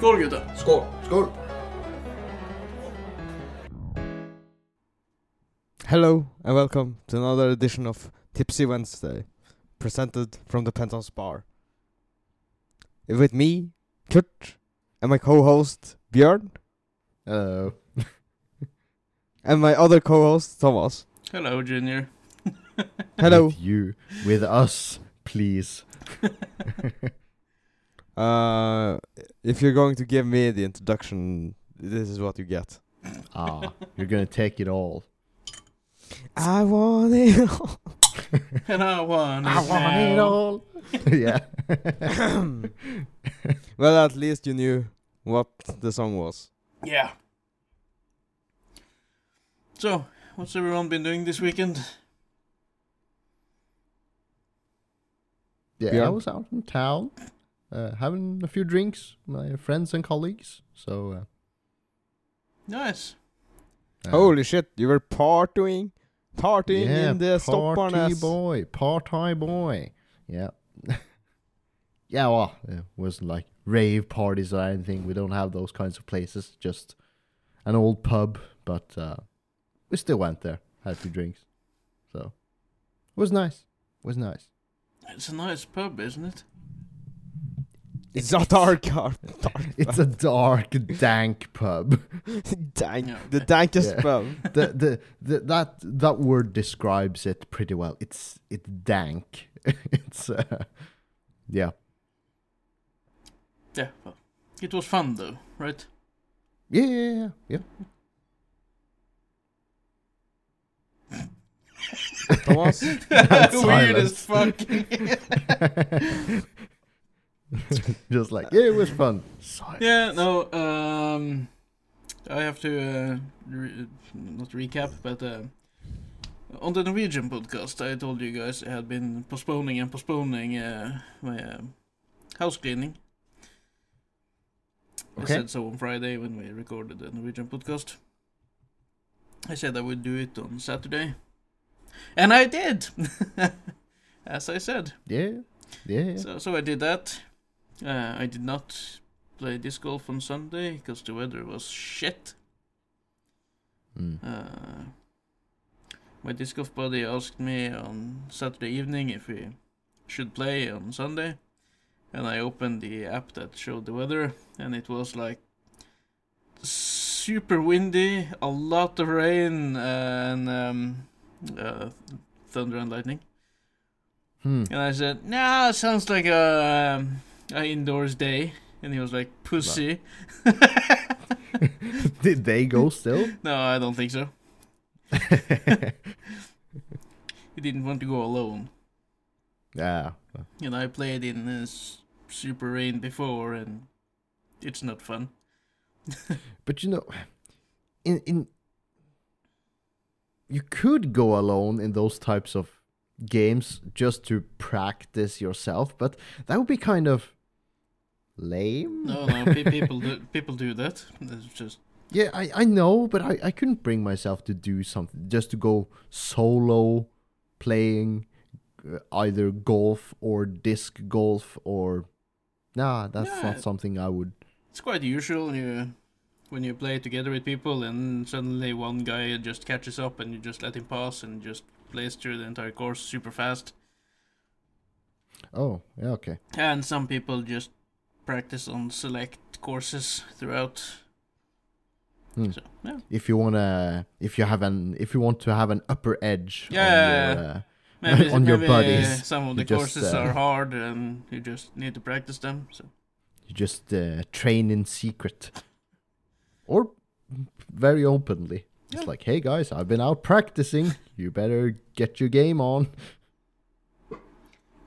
Skål gutta! Skål! Skål! Hello and welcome to another edition of Tipsy Wednesday, presented from the Penthouse Bar. With me, Kurt, and my co-host Björn, Hello. and my other co-host Thomas. Hello Junior. Hello. With you. With us, please. Uh, if you're going to give me the introduction, this is what you get. Ah, you're gonna take it all. I want it all. And I want it I want it all. yeah. well, at least you knew what the song was. Yeah. So, what's everyone been doing this weekend? Yeah, Yeah. I was out in town, uh, having a few drinks, my friends and colleagues. So, uh, Nice. uh, Holy shit, you were partying, partying yeah, in the party Stopparnas. boy, party boy. Yeah. yeah, well, it wasn't like rave parties or anything. We don't have those kinds of places. Just an old pub, but uh, we still went there, had a few drinks. So it was nice. It was nice. It's a nice pub, isn't it? It's a dark, dark, dark It's a dark, dank pub. dank, Yeah, the okay. dankest Yeah. pub. the, the, the that that word describes it pretty well. It's it's dank. it's uh, yeah. Yeah. Well, it was fun though, right? Yeah, yeah, yeah, yeah. Thomas? Weird as fuck. Just like yeah, it was fun. Silence. yeah, no, um, I have to, uh, re- not recap, but, uh, on the Norwegian podcast, I told you guys I had been postponing and postponing, uh, my, uh, house cleaning. I said so on Friday when we recorded the Norwegian podcast. I said I would do it on Saturday. And I did! As I said. Yeah, yeah. yeah. So, so I did that. Uh, I did not play disc golf on Sunday because the weather was shit. Mm. Uh, my disc golf buddy asked me on Saturday evening if we should play on Sunday, and I opened the app that showed the weather, and it was like super windy, a lot of rain, and um, uh, thunder and lightning. Hmm. And I said, "Nah, sounds like a, um, a indoors day." And he was like, "Pussy." Did they go still? no, I don't think so. He didn't want to go alone. yeah. And I played in uh, s- super rain before, and it's not fun. But you know, in in you could go alone in those types of games just to practice yourself, but that would be kind of lame. No, no, people do people do that. It's just Yeah, I, I know, but I, I couldn't bring myself to do something just to go solo playing uh, either golf or disc golf or nah, that's Yeah. not something I would. it's quite usual you when you play together with people, and suddenly one guy just catches up, and you just let him pass, and just plays through the entire course super fast. Oh, yeah, okay. And some people just practice on select courses throughout. Hmm. So yeah. If you wanna, if you have an, if you want to have an upper edge Yeah. on your, uh, Maybe, on your maybe buddies, Some of the you just, courses uh, are hard, and you just need to practice them. So you just uh, train in secret, or very openly. It's Yeah. like, hey guys, I've been out practicing. You better get your game on.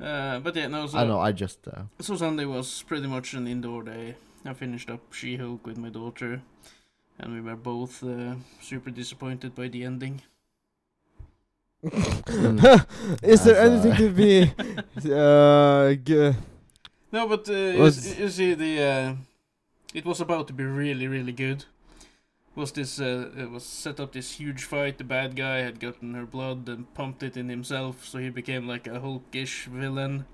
Uh, but yeah, no. So, I know. I just uh, so Sunday was pretty much an indoor day. I finished up She-Hulk with my daughter, and we were both uh, super disappointed by the ending. Is there uh, anything to be uh, g- No, but uh, you, Was- you see, the uh, it was about to be really, really good. Was this? Uh, it was set up this huge fight. The bad guy had gotten her blood and pumped it in himself, so he became like a Hulkish villain.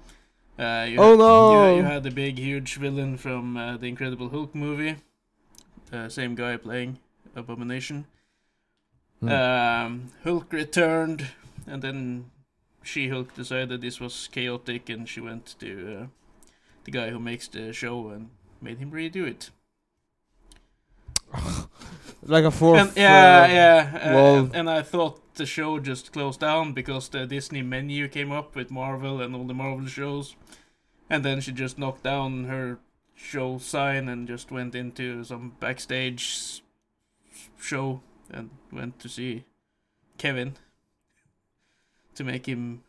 Uh, you Oh, no! You, you had the big, huge villain from uh, the Incredible Hulk movie. Uh, same guy playing Abomination. Hmm. Um, Hulk returned, and then She-Hulk decided this was chaotic, and she went to uh, the guy who makes the show and made him redo it. Like a fourth. and, yeah, uh, yeah. Uh, well- and, and I thought the show just closed down because the Disney menu came up with Marvel and all the Marvel shows, and then she just knocked down her show sign and just went into some backstage show and went to see Kevin to make him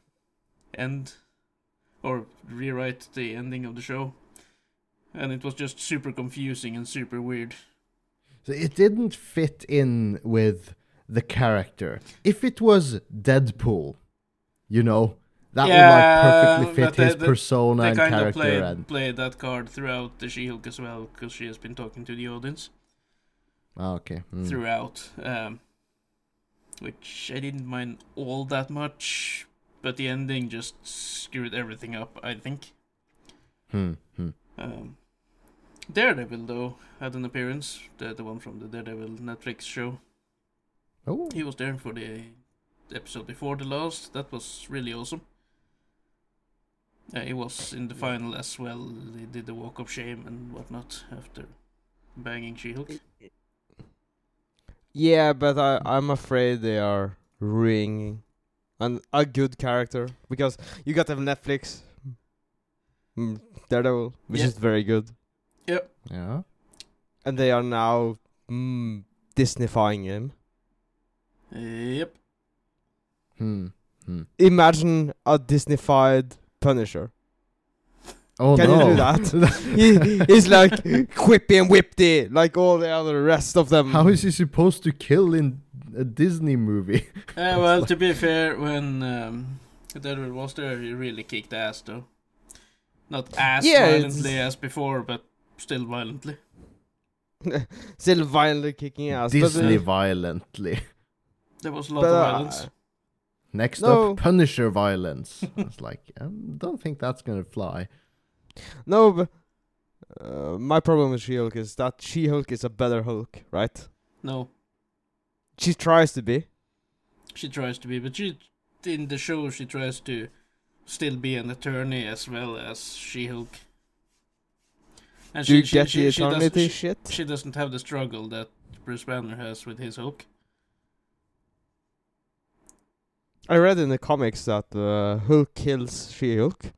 end or rewrite the ending of the show. And it was just super confusing and super weird. So it didn't fit in with the character. If it was Deadpool, you know, that would like perfectly fit his they- they- persona they and kind of played, and played that card throughout the She-Hulk as well, because she has been talking to the audience Ah, okay. mm. throughout, um, which I didn't mind all that much, but the ending just screwed everything up. I think. Hmm, hmm. Um, Daredevil though had an appearance, the the one from the Daredevil Netflix show. Oh, He was there for the episode before the last. That was really awesome. Yeah, he was in the final as well. He did the walk of shame and whatnot after banging She-Hulk. Yeah, but I I'm afraid they are ruining an a good character because you got the Netflix mm, Daredevil, which Yeah. is very good, Yep. yeah. and they are now mm, Disneyfying him. Yep. Hmm. Hmm. Imagine a Disneyfied Punisher. Oh Can no. you do that? he, he's like quippy and whippy, like all the other rest of them. How is he supposed to kill in a Disney movie? Uh, well, to be fair, when um, Daredevil was there, he really kicked ass though. Not as Yeah, violently it's- as before, but still violently. Still violently kicking ass. Disney But, uh, violently. There was a lot but, of uh, violence. Next No. up, Punisher violence. it's like I don't think that's gonna fly. No, but uh, my problem with She-Hulk is that She-Hulk is a better Hulk, right? No, She tries to be. she tries to be, but she in the show she tries to still be an attorney as well as She-Hulk. And Do you get the doesn't- eternity she, shit? she doesn't have the struggle that Bruce Banner has with his Hulk. I read in the comics that uh, Hulk kills She-Hulk.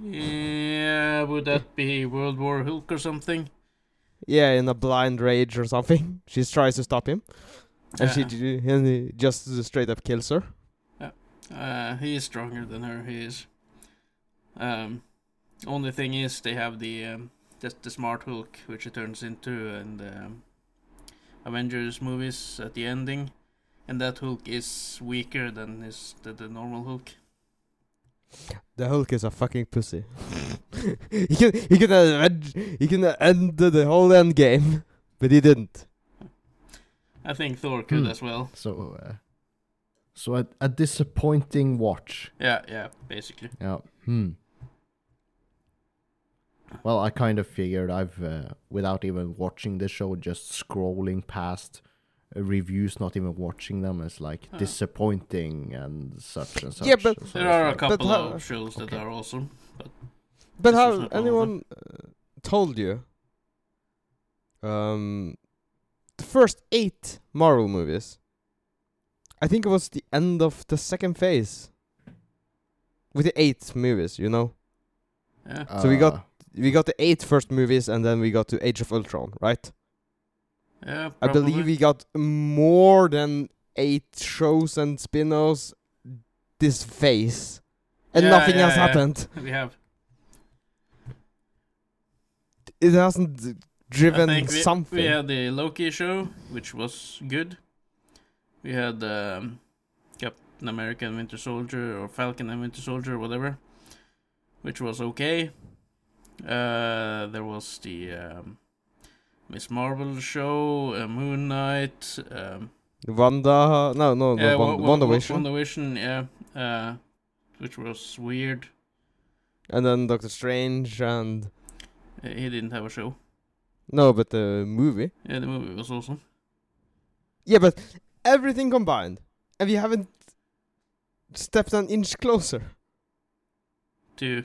Yeah, would that be World War Hulk or something? Yeah, in a blind rage or something. She tries to stop him, and she Yeah. j- and he just straight up kills her. Uh, he is stronger than her. He is. Um, only thing is they have the um, the, the smart Hulk, which it turns into in the um, Avengers movies at the ending, and that Hulk is weaker than his the, the normal Hulk. The Hulk is a fucking pussy. he can he can avenge, he can end the whole end game, but he didn't. I think Thor could Hmm. as well. So, uh, so a, a disappointing watch. Yeah, yeah, basically. Yeah. Hmm. Well, I kind of figured I've, uh, without even watching the show, just scrolling past uh, reviews, not even watching them, as like Huh. disappointing and such and such. Yeah, but- So There it's are a couple how- of shows that are awesome. But This was how not one of them. anyone uh, told you? Um, the first eight Marvel movies. I think it was the end of the second phase. With the eight movies, you know, Yeah, so we got- Uh, we got the eight first movies, and then we got to Age of Ultron, right? yeah. I believe we got more than eight shows and spin-offs this phase, and Yeah, nothing yeah, has yeah. happened. we have. It hasn't driven we, something. We had the Loki show, which was good. We had um, Captain America and Winter Soldier, or Falcon and Winter Soldier, whatever, which was okay. Uh, there was the um, Miss Marvel show, uh, Moon Knight, um, Wanda, no, no, yeah, no, Wa- Wanda, Wa- Wa- WandaVision. WandaVision, yeah, uh, which was weird. and then Doctor Strange, and Uh, he didn't have a show. no, but the movie. Yeah, the movie was awesome. Yeah, but everything combined, and we haven't stepped an inch closer To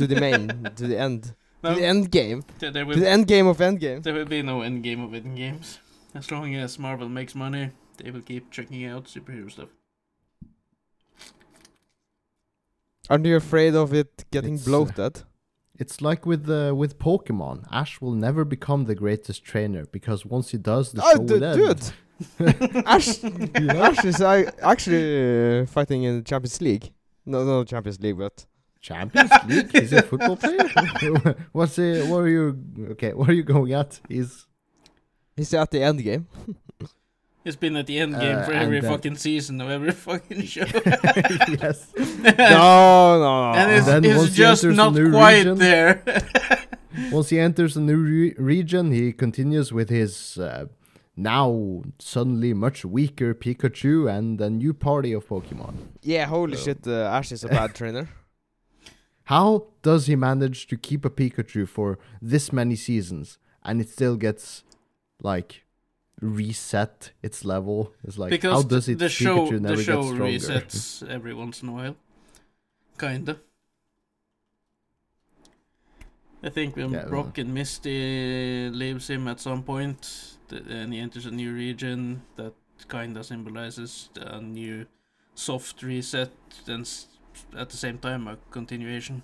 to the main, to the end, no, to the end game, th- there to the end game of end game. there will be no end game of end games. As long as Marvel makes money, they will keep checking out superhero stuff. Aren't you afraid of it getting It's, uh, bloated? It's like with uh, with Pokemon. Ash will never become the greatest trainer because once he does, the oh, show du- will end. dude! Ash, Ash is uh, actually uh, fighting in the Champions League. No, no Champions League, but Champions League? He's a football player. What's it? What are you? Okay, what are you going at? He's he's at the end game. He's been at the end game Uh, for every then- fucking season of every fucking show. yes. no, no, no. and it's, then it's just not quite region- there. Once he enters a new re- region, he continues with his uh, now suddenly much weaker Pikachu and a new party of Pokemon. yeah, holy So- shit, uh, Ash is a bad trainer. How does he manage to keep a Pikachu for this many seasons and it still gets like reset its level? It's like because how does it the Pikachu show never the show get stronger? resets every once in a while. Kinda. I think when Yeah, Brock and Misty leaves him at some point, and he enters a new region, that kinda symbolizes a new soft reset, and at the same time a continuation.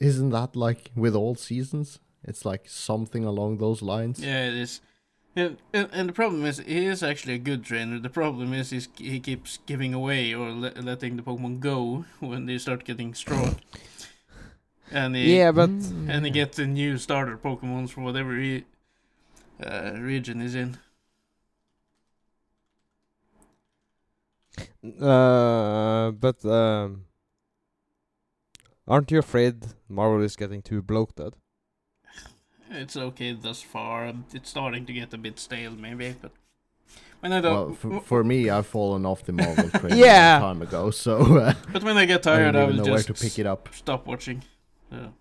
Isn't that like with all seasons? It's like something along those lines. Yeah, it is. Yeah, and, and the problem is, he is actually a good trainer. The problem is, he's, he keeps giving away or le- letting the Pokemon go when they start getting strong. And he, yeah, but Mm. and he gets the new starter Pokemons for whatever he, uh, region he's in. Uh, but um, aren't you afraid Marvel is getting too bloated? It's okay thus far. It's starting to get a bit stale, maybe, but when I don't, Well, for, for me, I've fallen off the Marvel train Yeah. a long time ago, so uh, but when I get tired, don't I, even will know where just to pick it up. stop watching. So.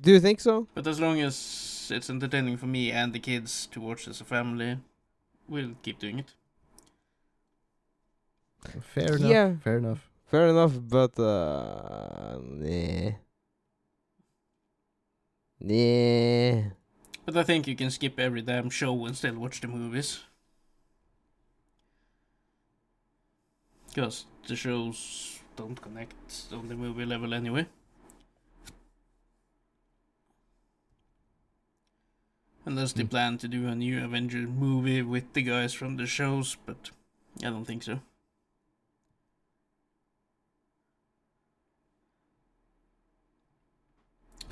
Do you think so? But as long as it's entertaining for me and the kids to watch as a family, we'll keep doing it. Fair enough. Yeah. Fair enough. Fair enough, but uh, nah, nah. But I think you can skip every damn show and still watch the movies. Because the shows don't connect on the movie level anyway. Unless they Hmm. plan to do a new Avenger movie with the guys from the shows, but I don't think so.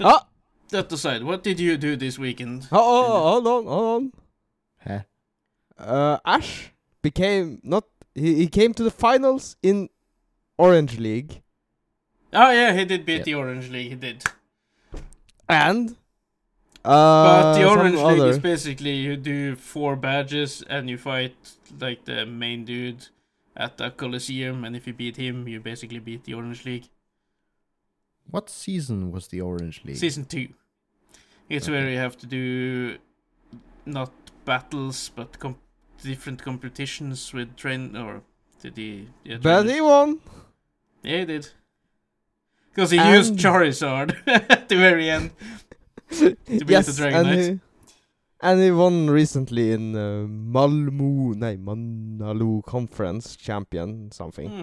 Oh, That aside, what did you do this weekend? oh, oh, hold on, hold on. Huh? Uh, Ash became not. He, he came to the finals in Orange League, Oh yeah, he did beat Yeah. the Orange League. He did. and uh, But the Orange League other- is basically you do four badges and you fight like the main dude at the Coliseum, and if you beat him, you basically beat the Orange League. What season was the Orange League? Season two. It's Okay. where you have to do not battles but com- different competitions with train or to the yeah, But he won. yeah he did. Because he used And- Charizard at the very end. to beat yes, the Dragon and Knights. he, and he won recently in uh, Malmo, no, Manalo Conference Champion something. Hmm.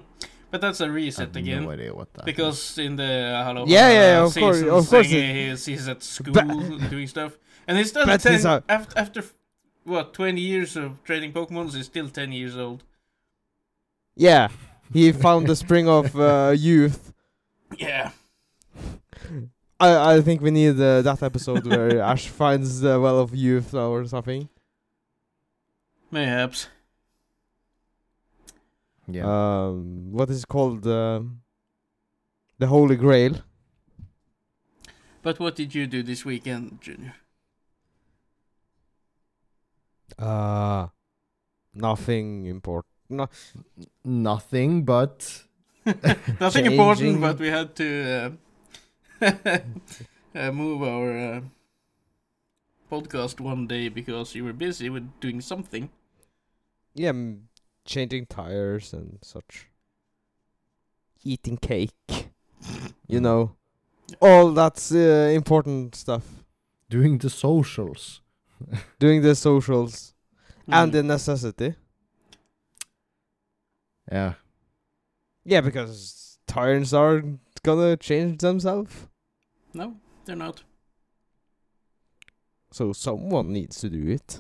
But that's a reset have again. no idea what that. Because in the uh, Hello Yeah, yeah, yeah, uh, of course, of course he's, he's at school But- doing stuff, and he's still ten, he's after after what twenty years of training Pokemon. He's still ten years old. Yeah, he found the spring of uh, youth. Yeah, I I think we need uh, that episode where Ash finds the well of youth or something. mayhaps. Yeah. Um, what is called? Um the Holy Grail. But what did you do this weekend, Junior? Uh nothing important. No, Nothing, but Nothing important, but we had to uh, uh, move our uh, podcast one day because you were busy with doing something. Yeah, m- changing tires and such. Eating cake. you know, all that's uh, important stuff. Doing the socials. Doing the socials and Mm. the necessity. Yeah. Yeah, because tires are gonna change themselves. No, they're not. So someone needs to do it.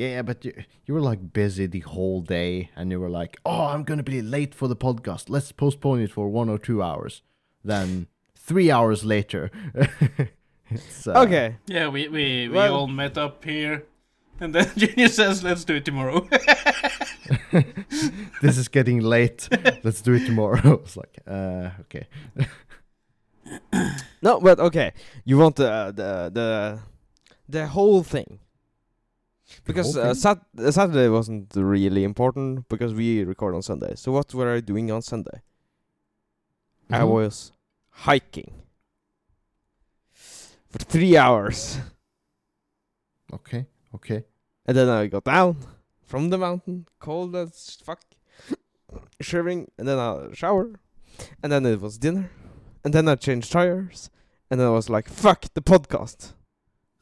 Yeah, but you, you were like busy the whole day and you were like, oh, I'm going to be late for the podcast. Let's postpone it for one or two hours. Then three hours later. it's, uh, okay. Yeah, we we, we Well- all met up here, and then Junior says, "Let's do it tomorrow." This is getting late. Let's do it tomorrow. It's like, uh, okay. No, but okay. You want the the the the whole thing. Because uh, sat- uh, Saturday wasn't really important because we record on Sunday. So what were I doing on Sunday? I Mhm. was hiking for three hours, Okay, okay. and then I got down from the mountain, cold as fuck, shivering, and then I shower, and then it was dinner, and then I changed tires, and then I was like, "Fuck the podcast,"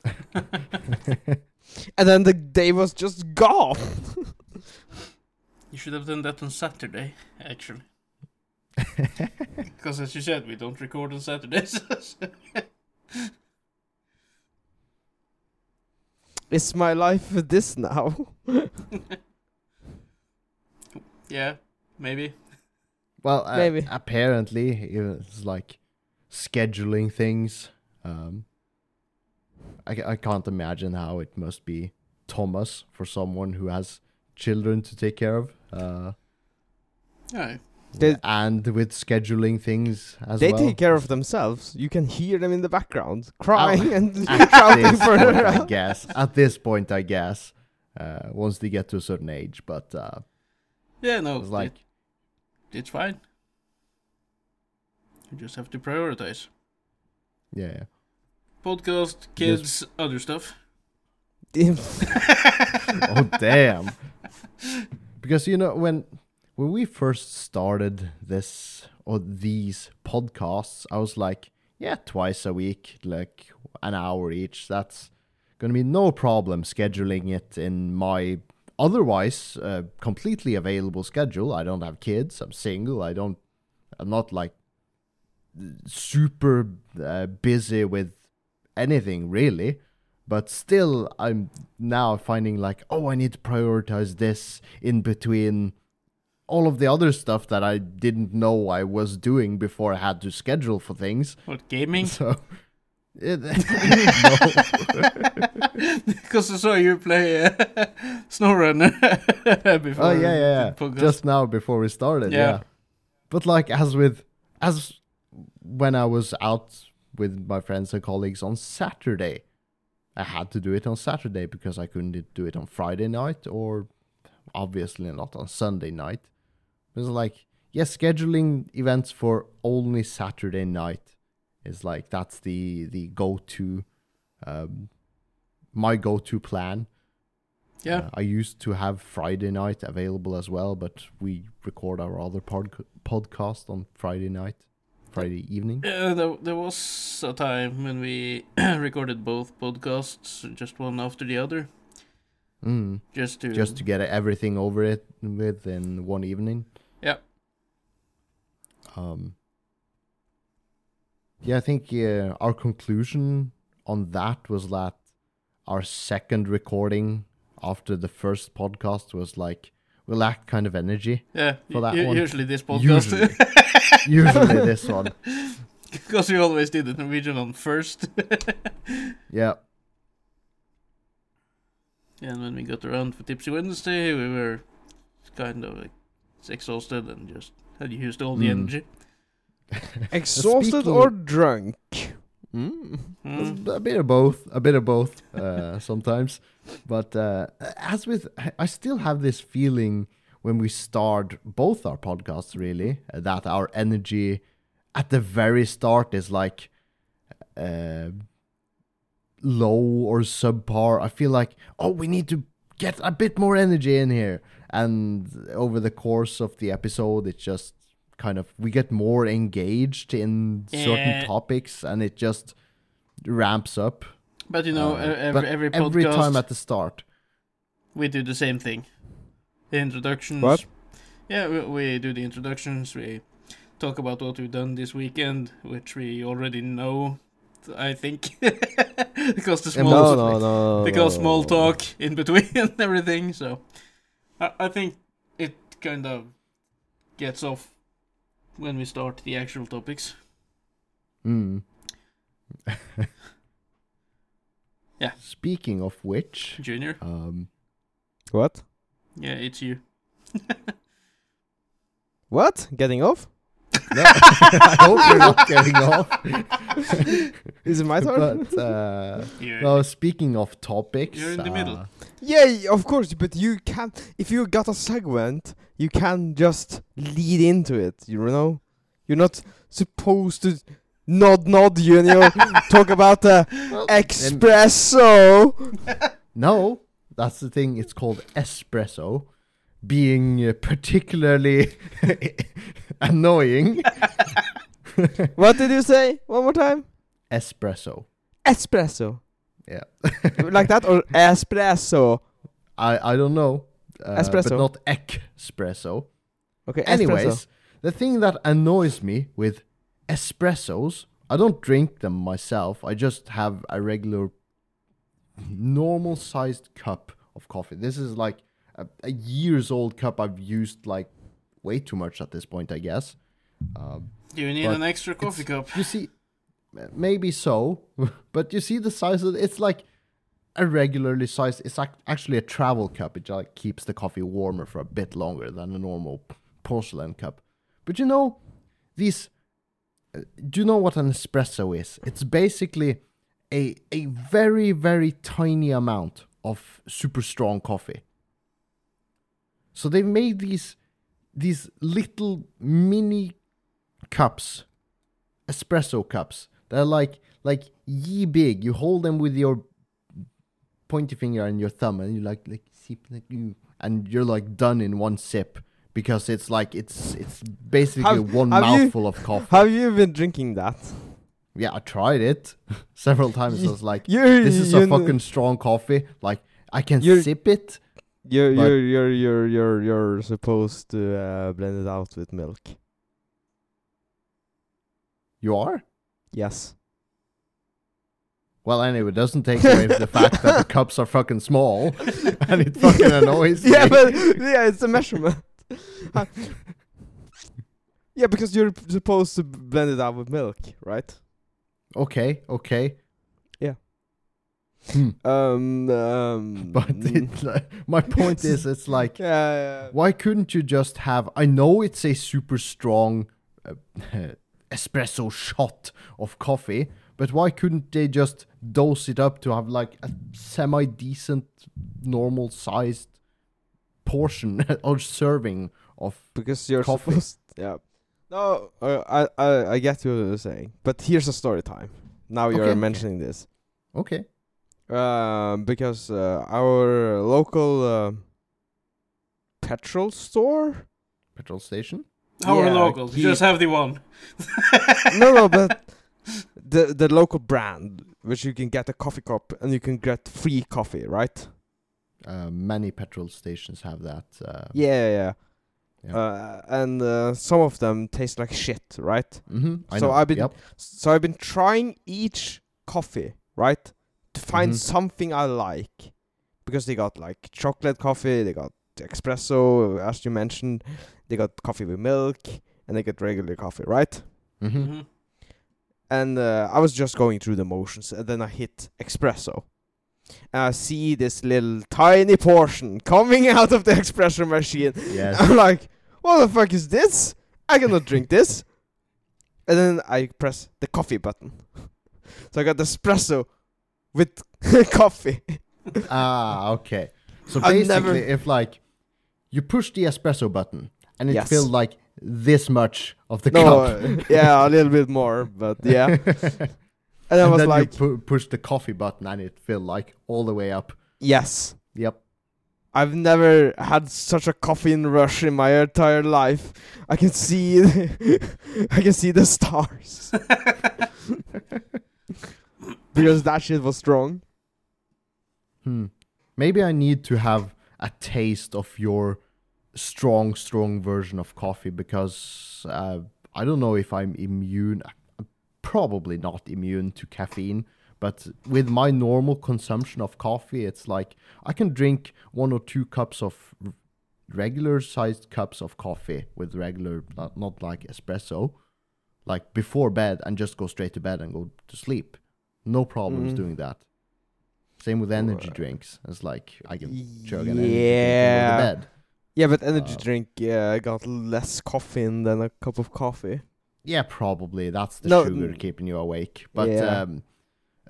and then the day was just gone. you should have done that on Saturday, actually, because as you said, we don't record on Saturdays. Is my life this now? yeah, maybe. well, uh, Maybe. apparently it's like scheduling things. Um, I, I can't imagine how it must be Thomas for someone who has children to take care of. Uh, Yeah, They- and with scheduling things as they well. take care of themselves. You can hear them in the background crying and At shouting for point, their I guess. At this point, I guess. Uh, once they get to a certain age, but uh, yeah, no, it's like it, it's fine. You just have to prioritize yeah. Podcast, kids, other stuff. oh damn. Because you know when when we first started this or these podcasts i was like yeah twice a week like an hour each. That's gonna be no problem scheduling it in my otherwise uh, completely available schedule. I don't have kids i'm single i don't i'm not like super uh, busy with anything really but still i'm now finding like oh i need to prioritize this in between all of the other stuff that i didn't know i was doing before i had to schedule for things What gaming? so. Because I saw you play uh, SnowRunner before. oh yeah yeah, yeah. just now before we started Yeah. yeah. but like as with as when i was out with my friends and colleagues on saturday. I had to do it on saturday because i couldn't do it on friday night or obviously not on sunday night. It was like yeah scheduling events for only saturday night is like that's the the go-to um my go-to plan. Yeah. uh, I used to have Friday night available as well, but we record our other pod- podcast on Friday night, Friday evening. Uh, there, there was a time when we recorded both podcasts, just one after the other, Mm. just to Just to get everything over it with in one evening. Yeah. Um. Yeah, I think uh, our conclusion on that was that our second recording after the first podcast was like we lacked kind of energy. yeah. for that u- one. Usually this podcast, Usually this one, because we always did the Norwegian on first. yeah. and when we got around for Tipsy Wednesday, we were kind of like exhausted and just had used all the Mm. energy. Exhausted Speaking- or drunk? Mm. Mm. A bit of both, a bit of both uh, sometimes. But uh, as with, I still have this feeling when we start both our podcasts, really, uh, that our energy at the very start is like uh, low or subpar. I feel like, oh, we need to get a bit more energy in here. And over the course of the episode, it just kind of we get more engaged in certain Yeah. topics, and it just ramps up. But you know, Uh, every, but every podcast every time at the start. we do the same thing. The introductions. What? Yeah, we, we do the introductions. We talk about what we've done this weekend, which we already know. I think because the small No, no, no. because small talk in between and everything. So I, I think it kind of gets off when we start the actual topics. Mm. Yeah. Speaking of which, Junior, um, What? Yeah, it's you. What? Getting off? no, I hope you're not getting off. Is it my turn? but uh, You're, no, speaking of topics, You're in the uh, middle. Yeah, of course, but you can't. if you got a segment, you can just lead into it, you know? You're not supposed to nod nod you know talk about the well, espresso. No, that's the thing. It's called espresso, being uh, particularly annoying. what did you say? One more time? espresso. Espresso. Yeah, like that or espresso? I I don't know. Uh, Espresso. but not espresso. Okay, Anyways, espresso. the thing that annoys me with espressos, I don't drink them myself. I just have a regular, normal sized cup of coffee. This is like a, a years old cup I've used like way too much at this point, I guess. Um, you need an extra coffee cup. you see, maybe so, but you see the size of it's like a regularly sized. It's ac- actually a travel cup. It like keeps the coffee warmer for a bit longer than a normal porcelain cup. But you know, these. uh, Do you know what an espresso is? It's basically a a very very tiny amount of super strong coffee. So they've made these these little mini cups, espresso cups. They're like like ye big. You hold them with your pointy finger and your thumb, and you like like sip like you, and you're like done in one sip because it's like it's it's basically Have- one have you- mouthful of coffee. Have you been drinking that? Yeah, I tried it several times. I was like, this is a fucking strong coffee. Like I can sip it. You're you're you're you're you're you're supposed to uh, blend it out with milk. You are. Yes. Well, anyway, it doesn't take away the fact that the cups are fucking small, and it fucking annoys me. yeah, but yeah, it's a measurement. Yeah, because you're supposed to blend it out with milk, right? Okay, okay, Yeah. Hmm. Um. um But it, like, my point is, it's like, yeah, yeah. why couldn't you just have? I know it's a super strong uh, espresso shot of coffee, but why couldn't they just dose it up to have like a semi decent, normal sized portion or serving of? because you're Coffee. supposed. Yeah. No, uh, I I I get what you're saying, but here's a story time. Now you're Okay, okay. mentioning this. Okay, Um, because uh, our local uh, petrol store. petrol station. Our Yeah, locals, he- just have the one. no, no, but the the local brand, which you can get a coffee cup and you can get free coffee, right? Uh, many petrol stations have that. Uh, Yeah, yeah. Yeah. Uh, and uh, some of them taste like shit, right? Mm-hmm, I So know. I've been- Yep. So I've been trying each coffee, right, to find Mhm. something I like, because they got like chocolate coffee, they got espresso, as you mentioned, they got coffee with milk, and they get regular coffee, right? Mm-hmm. Mhm. and uh, I was just going through the motions, and then I hit espresso. I see this little tiny portion coming out of the espresso machine. Yes. I'm like, what the fuck is this? I cannot drink this. And then I press the coffee button. so I got the espresso with coffee. ah, okay. So basically, never- if like you push the espresso button, and it Yes. filled like this much of the No, cup. uh, yeah, a little bit more, but yeah. And I was then like, you pu- push the coffee button, and it filled like all the way up. yes. Yep. I've never had such a coffee caffeine rush in my entire life. I can see, I can see the stars because that shit was strong. Hmm. Maybe I need to have a taste of your strong, strong version of coffee because uh, I don't know if I'm immune. I'm probably not immune to caffeine, but with my normal consumption of coffee, it's like I can drink one or two cups of regular sized cups of coffee with regular, not, not like espresso, like before bed and just go straight to bed and go to sleep. No problems Mm. doing that. Same with energy Uh, drinks. It's like I can chug an energy drink and go Yeah. to bed. Yeah, but energy Uh, drink yeah I got less caffeine than a cup of coffee. Yeah, probably that's the No, sugar keeping you awake. But Yeah. um,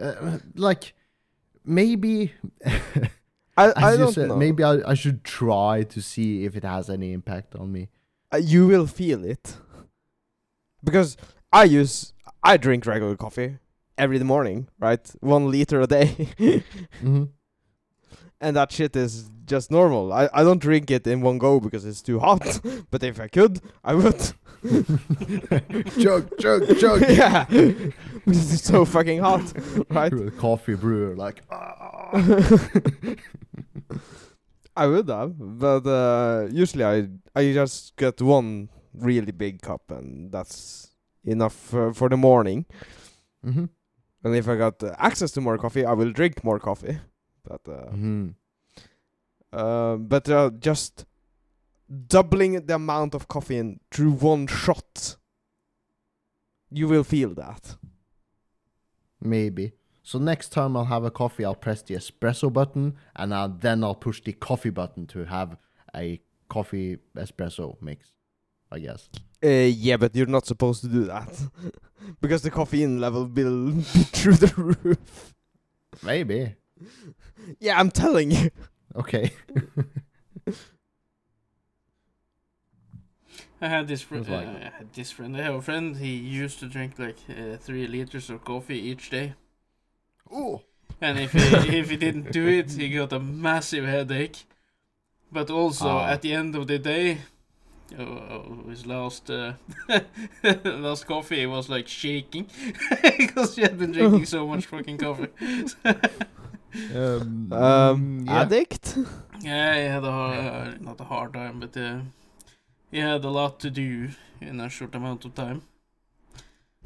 uh, like maybe I I don't said, know. maybe I, I should try to see if it has any impact on me. Uh, you will feel it because I use I drink regular coffee every morning, right? One liter a day, hmm and that shit is just normal. I I don't drink it in one go because it's too hot. but if I could, I would. chug, chug, chug. yeah, because it's so fucking hot, right? You're a coffee brewer, like. "Ah." I would have, but uh, usually I I just get one really big cup, and that's enough for, for the morning. Mm-hmm. And if I got uh, access to more coffee, I will drink more coffee. But uh, hmm uh, but uh, just doubling the amount of caffeine through one shot, you will feel that. Maybe. So next time I'll have a coffee, I'll press the espresso button, and I'll, then I'll push the coffee button to have a coffee espresso mix. I guess. Uh, yeah, but you're not supposed to do that because the caffeine level will be through the roof. Maybe. Yeah, I'm telling you. Okay. I had this friend. Feels like uh. I had this friend. I have a friend. He used to drink like uh, three liters of coffee each day, oh. and if he if he didn't do it, he got a massive headache. But also Ah. at the end of the day, oh, his last uh, last coffee was like shaking because he had been drinking so much fucking coffee. Um, Um, yeah. addict. Yeah, he had a hard, uh, not a hard time, but uh, he had a lot to do in a short amount of time.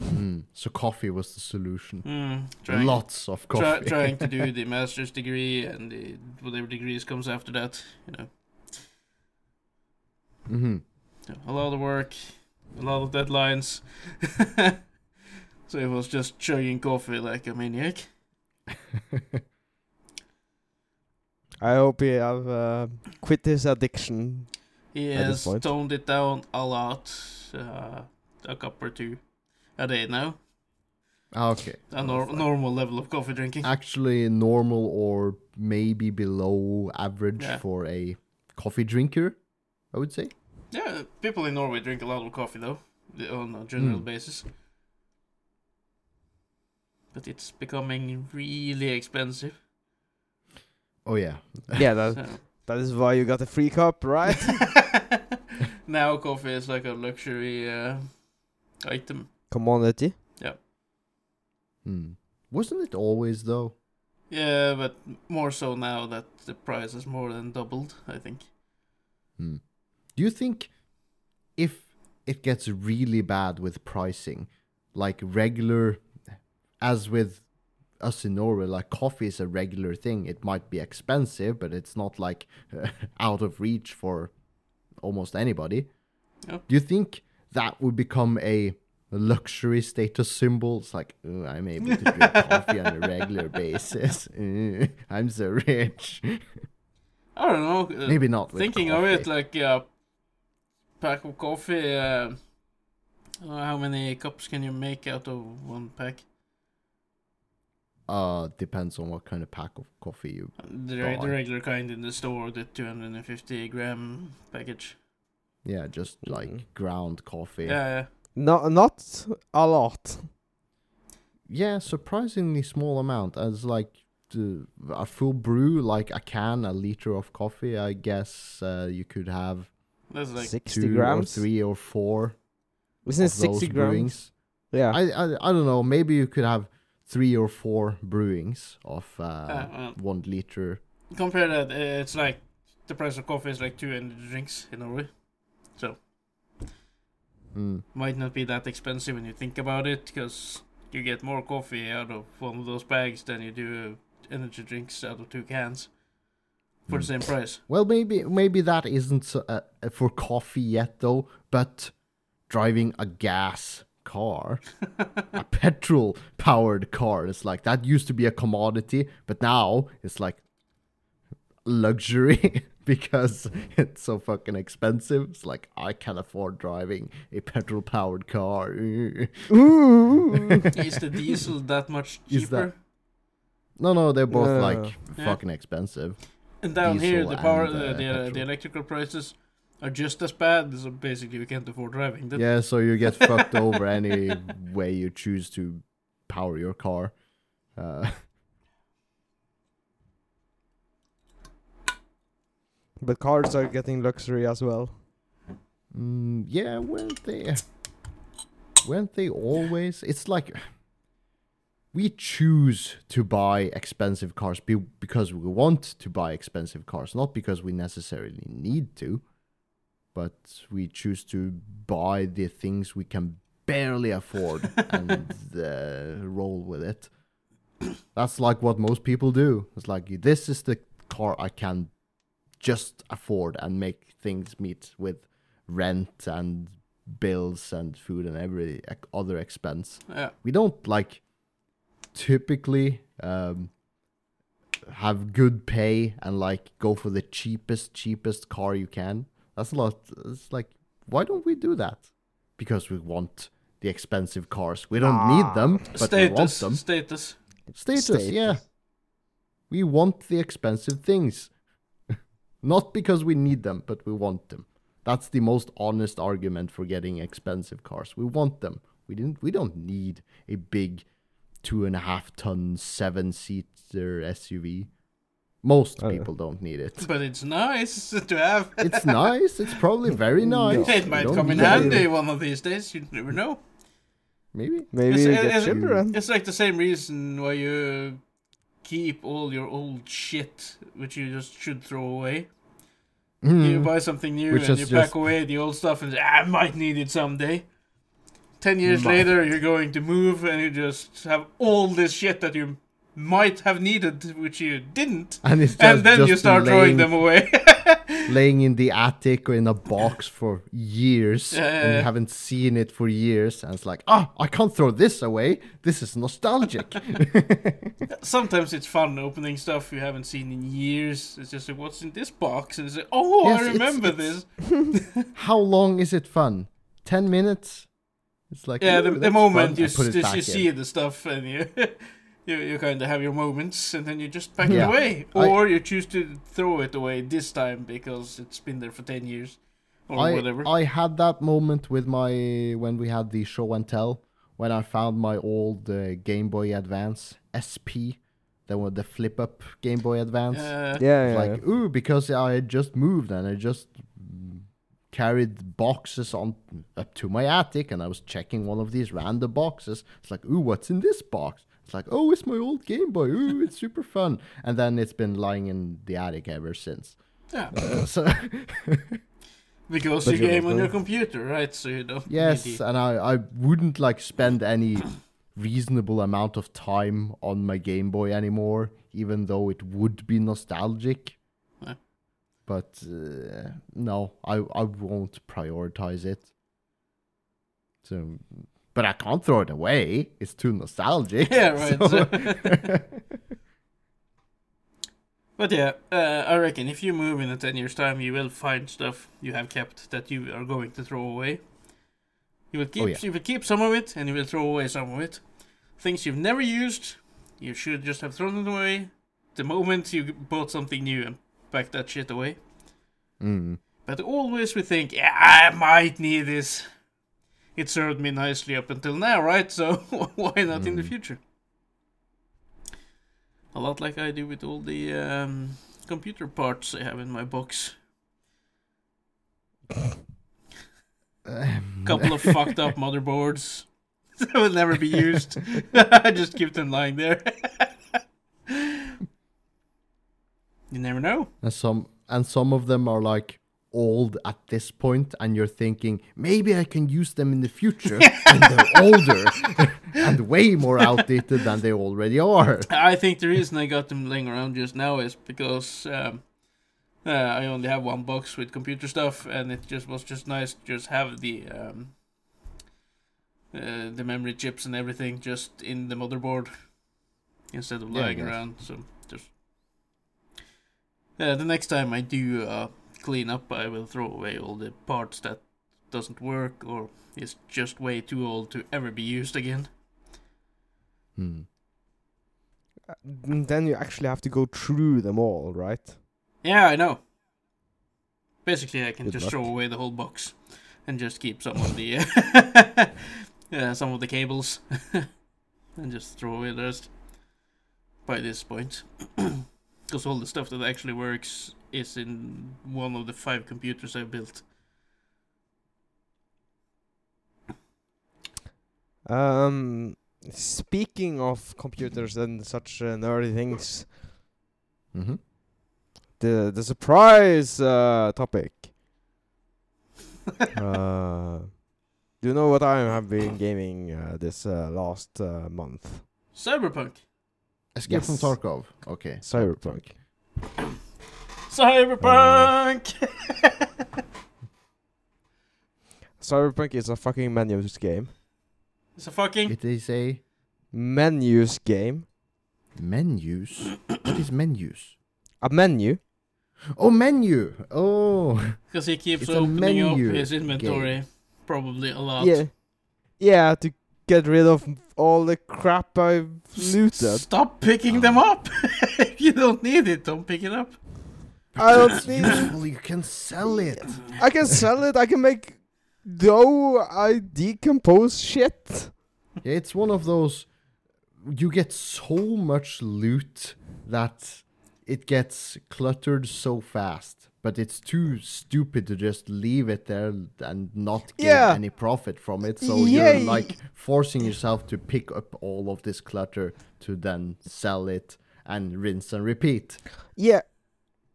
Mm, So coffee was the solution. Mm, trying, Lots of try, coffee. trying to do the master's degree and the, whatever degrees comes after that. You know, hmm a lot of work, a lot of deadlines. so he was just chugging coffee like a maniac. I hope he have uh, quit his addiction. He has toned it down a lot, uh, a cup or two a day now. Ah, Okay. A nor- normal level of coffee drinking. Actually, normal or maybe below average Yeah. for a coffee drinker, I would say. Yeah, people in Norway drink a lot of coffee though, on a general Mm. basis. But it's becoming really expensive. Oh yeah. yeah, that So. that is why you got a free cup, right? now coffee is like a luxury uh, item. Commodity. Yeah. Hmm. Wasn't it always though? Yeah, but more so now that the price has more than doubled. I think. Hmm. Do you think if it gets really bad with pricing, like regular, as with us in Norway, like coffee is a regular thing. It might be expensive, but it's not like out of reach for almost anybody. Yeah. Do you think that would become a luxury status symbol? It's like "Oh, I'm able to drink coffee on a regular basis. Uh, I'm so rich. I don't know. uh, Maybe not. Thinking of it like a pack of coffee. Uh, how many cups can you make out of one pack? Uh, depends on what kind of pack of coffee you. The, re- the regular kind in the store, the 250 gram package. Yeah, just like Mhm. ground coffee. Yeah, yeah. No, not a lot. Yeah, surprisingly small amount. As like the, a full brew, like a can, a liter of coffee. I guess uh, you could have That's like 60 two grams. or three or four Isn't it 60 grams? brewings. Yeah. I, I I don't know. Maybe you could have three or four brewings of uh, Uh, well. one liter. compare that. Uh, it's like the price of coffee is like two energy drinks in Norway. Mm. Might not be that expensive when you think about it, because you get more coffee out of one of those bags than you do energy drinks out of two cans for the Mm. same price. Well, maybe maybe that isn't so, uh, uh, for coffee yet though. But driving a gas car, a petrol powered car, it's like that used to be a commodity, but now it's like luxury because it's so fucking expensive. It's like I can't afford driving a petrol powered car. Ooh. is the diesel that much Is cheaper? that- no, no, they're both Yeah. like Yeah. fucking expensive. And down here, the power, and, the, uh, the, uh, the electrical prices are just as bad. So basically, we can't afford driving. That, Yeah, so you get fucked over any way you choose to power your car. Uh, but cars are getting luxury as well. mm, yeah, weren't they? Weren't they always? It's like we choose to buy expensive cars be- because we want to buy expensive cars, not because we necessarily need to, but we choose to buy the things we can barely afford and uh, roll with it. That's like what most people do. It's like this is the car I can just afford and make things meet with rent and bills and food and every other expense. yeah. We don't like typically um, have good pay and like go for the cheapest cheapest car you can. That's a lot. It's like why don't we do that? Because we want the expensive cars. We don't need ah. them, but we want them. status. Status, Status. yeah. We want the expensive things. Not because we need them, but we want them. That's the most honest argument for getting expensive cars. We want them. We didn't we don't need a big two and a half ton seven seater SUV. Most Uh. people don't need it. But it's nice to have. It's nice. It's probably very nice. it might come in need it. handy one of these days. You never know. Maybe. Maybe It's- you it- it's- children. It's like the same reason why you keep all your old shit, which you just should throw away. You Mm. buy something new Which and you pack just- away the old stuff and say, "Ah, I might need it someday. Ten years Might. later, you're going to move and you just have all this shit that you might have needed, which you didn't. And it's just, And then you start throwing them away. laying in the attic or in a box for years Yeah, and you haven't seen it for years and it's like ah i can't throw this away this is nostalgic Sometimes it's fun opening stuff you haven't seen in years. It's just like, what's in this box? And it's like, oh, Yes, I remember it's- this. how long is it fun 10 minutes it's like Yeah, the, the moment fun," you, s- you see the stuff and you you, you kind of have your moments and then you just pack it Yeah. away, I- or you choose to throw it away this time because it's been there for ten years or I, whatever. I had that moment with my when we had the show and tell when I found my old uh, Game Boy Advance SP, the one the flip up Game Boy Advance. uh, Yeah, yeah. like ooh because I had just moved and I just carried boxes on up to my attic and I was checking one of these random boxes. It's like ooh what's in this box? It's like oh it's my old Game Boy. Ooh it's super fun. And then it's been lying in the attic ever since. yeah, Uh, so because But you game on your computer, right? So you don't. yes, need and I I wouldn't like spend any reasonable amount of time on my Game Boy anymore, even though it would be nostalgic. Yeah. But uh, no, I I won't prioritize it. So, but I can't throw it away. It's too nostalgic. Yeah, right. so- But yeah, uh, I reckon if you move in a 10 years time, you will find stuff you have kept that you are going to throw away. You will keep Oh, yeah. you will keep some of it and you will throw away some of it. Things you've never used, you should just have thrown it away the moment you bought something new and packed that shit away. Mm. But always we think, yeah, I might need this. It served me nicely up until now, right? So why not in the Mm. future? A lot like I do with all the um, computer parts I have in my box. Um, Couple of fucked up motherboards that will never be used. I just keep them lying there. you never know. and some and some of them are like old at this point and you're thinking maybe I can use them in the future and they're older and way more outdated than they already are. I think the reason I got them laying around just now is because um, uh, I only have one box with computer stuff, and it just was just nice to just have the um, uh, the memory chips and everything just in the motherboard instead of Yeah, lying guess. around. So just uh, the next time I do uh, clean up, I will throw away all the parts that doesn't work or is just way too old to ever be used again. Hmm. Mm, Then you actually have to go through them all, right? Yeah, I know. Basically, I can Good just luck. throw away the whole box and just keep some of the yeah, some of the cables and just throw away the rest. By this point, because all the stuff that actually works is in one of the five computers I built. Um, speaking of computers and such uh, nerdy things, hmm the the surprise uh, topic. uh, do you know what I have been gaming uh, this uh, last uh, month? Cyberpunk. Escape from Tarkov. Okay. Cyberpunk. Cyberpunk. Cyberpunk is a fucking menus game. it's a fucking It is a Menus game. menus. what is menus? A menu. Oh, menu. Oh. because he keeps It's a opening up menu his inventory game. probably a lot. Yeah. Yeah, to get rid of all the crap I've S- looted. Stop picking them up. if you don't need it, don't pick it up. I don't need useful. You can sell it. I can sell it. I can make dough. I decompose shit. Yeah, it's one of those. You get so much loot that it gets cluttered so fast, but it's too stupid to just leave it there and not get Yeah. any profit from it. So Yeah, you're like forcing yourself to pick up all of this clutter to then sell it and rinse and repeat. Yeah.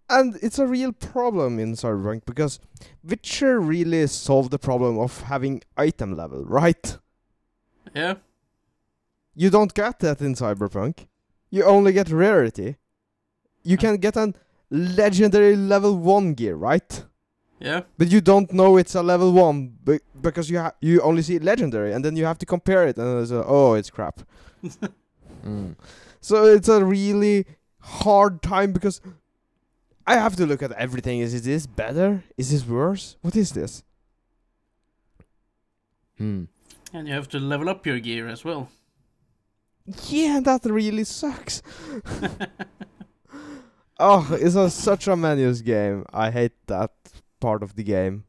And it's a real problem in Cyberpunk because Witcher really solved the problem of having item level, right? Yeah. You don't get that in Cyberpunk. You only get rarity. You can get an legendary level 1 gear, right? Yeah. But you don't know it's a level 1 be- because you ha- you only see legendary and then you have to compare it and it's a, oh, it's crap. Mm. So it's a really hard time because I have to look at everything. Is this better? Is this worse? What is this? Hmm. And you have to level up your gear as well. Yeah, that really sucks. oh, it's a, such a menus game. I hate that part of the game.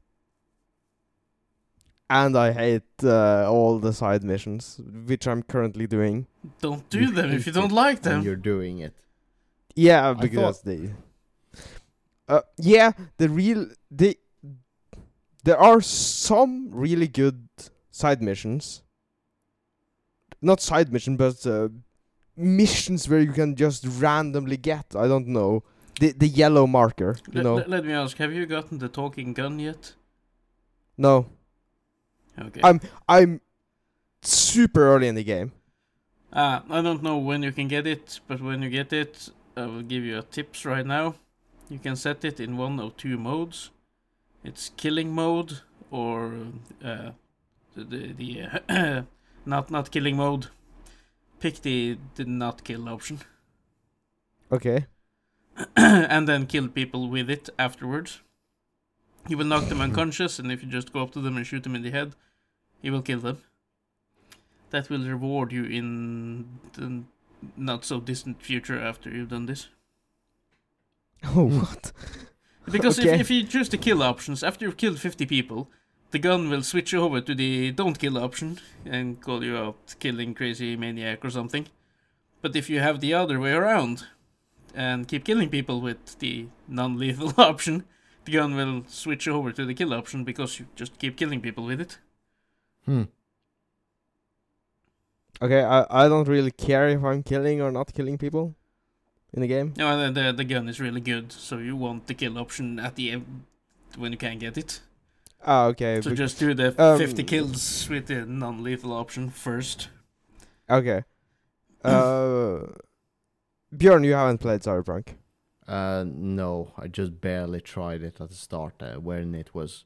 And I hate uh, all the side missions, which I'm currently doing. Don't do You them if you don't like them. you're doing it. Yeah, I because they. Uh, yeah, the real the There are some really good side missions. Not side mission, but uh, missions where you can just randomly get. I don't know the the yellow marker. You Le- know, le- let me ask, have you gotten the talking gun yet? no, Okay. I'm- I'm super early in the game. Ah, I don't know when you can get it, but when you get it, I will give you a tips right now. You can set it in one of two modes. It's killing mode or uh, the the, uh, not not killing mode. Pick the the not kill option, Okay. and then kill people with it afterwards. You will knock them unconscious, and if you just go up to them and shoot them in the head, you will kill them. That will reward you in the not so distant future after you've done this. Oh, what? Because Okay. if, if you choose the kill options, after you've killed 50 people, the gun will switch over to the don't kill option and call you out killing crazy maniac or something. But if you have the other way around and keep killing people with the non lethal option, the gun will switch over to the kill option because you just keep killing people with it. Hmm. Okay, I, I don't really care if I'm killing or not killing people in the game. No, and the, the gun is really good, so you want the kill option at the end when you can get it. Ah, okay. So bec- just do the um, 50 kills with the non lethal option first. okay. Uh, Björn, you haven't played Cyberpunk. Uh, no, I just barely tried it at the start uh, when it was.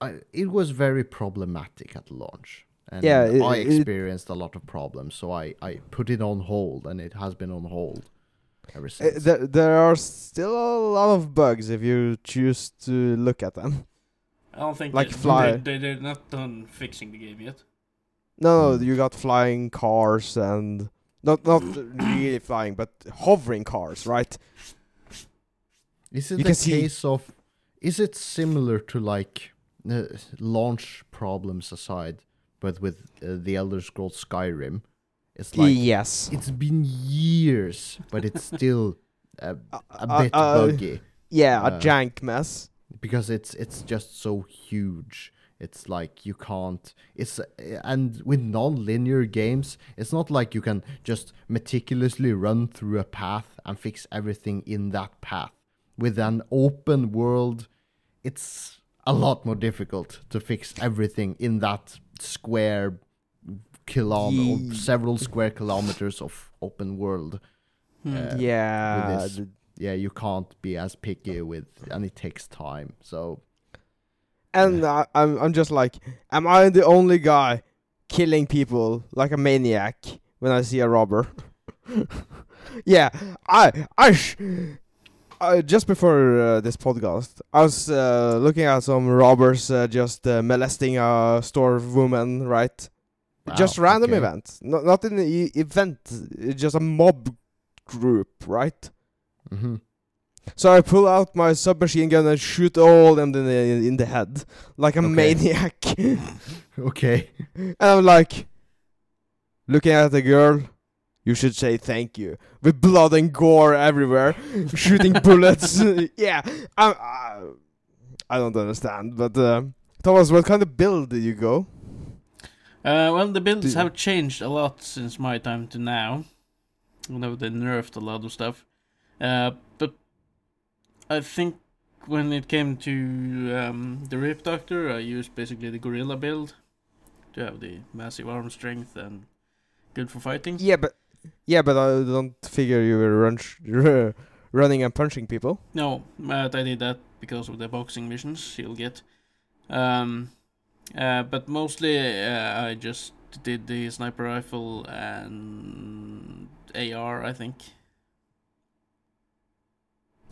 I, it was very problematic at launch. And Yeah, it- I it- experienced a lot of problems, so I, I put it on hold, and it has been on hold ever Uh, since. there, there are still a lot of bugs if you choose to look at them. I don't think Like they, fly. They, they, they're not done fixing the game yet. No, no, you got flying cars and not not really flying, but hovering cars, right? Is it You a can see- case of? Is it similar to like uh, launch problems aside, but with uh, the Elder Scrolls Skyrim? It's like yes. it's been years, but it's still a, a Uh, bit uh, buggy Yeah, a uh, jank mess. because it's it's just so huge. It's like you can't. It's and with non-linear games, it's not like you can just meticulously run through a path and fix everything in that path. With an open world, it's a lot more difficult to fix everything in that square kilometer, Ye- several square kilometers of open world. Hmm. Uh, yeah. Yeah, you can't be as picky with, and it takes time. So And I, I'm I'm just like, am I the only guy killing people like a maniac when I see a robber? yeah, I I sh- uh, just before uh, this podcast, I was uh, looking at some robbers uh, just uh, molesting a store woman, right? Just random okay. event, not not in the e- event, it's just a mob group, right? Mhm. So I pull out my submachine gun and shoot all them in the, in the head like a Okay. maniac. Okay. And I'm like, looking at the girl, you should say thank you. With blood and gore everywhere, shooting bullets. yeah, I, I, I don't understand. But uh, Thomas, what kind of build did you go? Uh, well, the builds have changed a lot since my time to now. You know, they nerfed a lot of stuff. Uh, but I think when it came to um, the Rip Doctor, I used basically the Gorilla build to have the massive arm strength and good for fighting. Yeah, but yeah, but I don't figure you were run running and punching people. No, but I did that because of the boxing missions you'll get. Um, uh, but mostly uh, I just did the sniper rifle and AR, I think.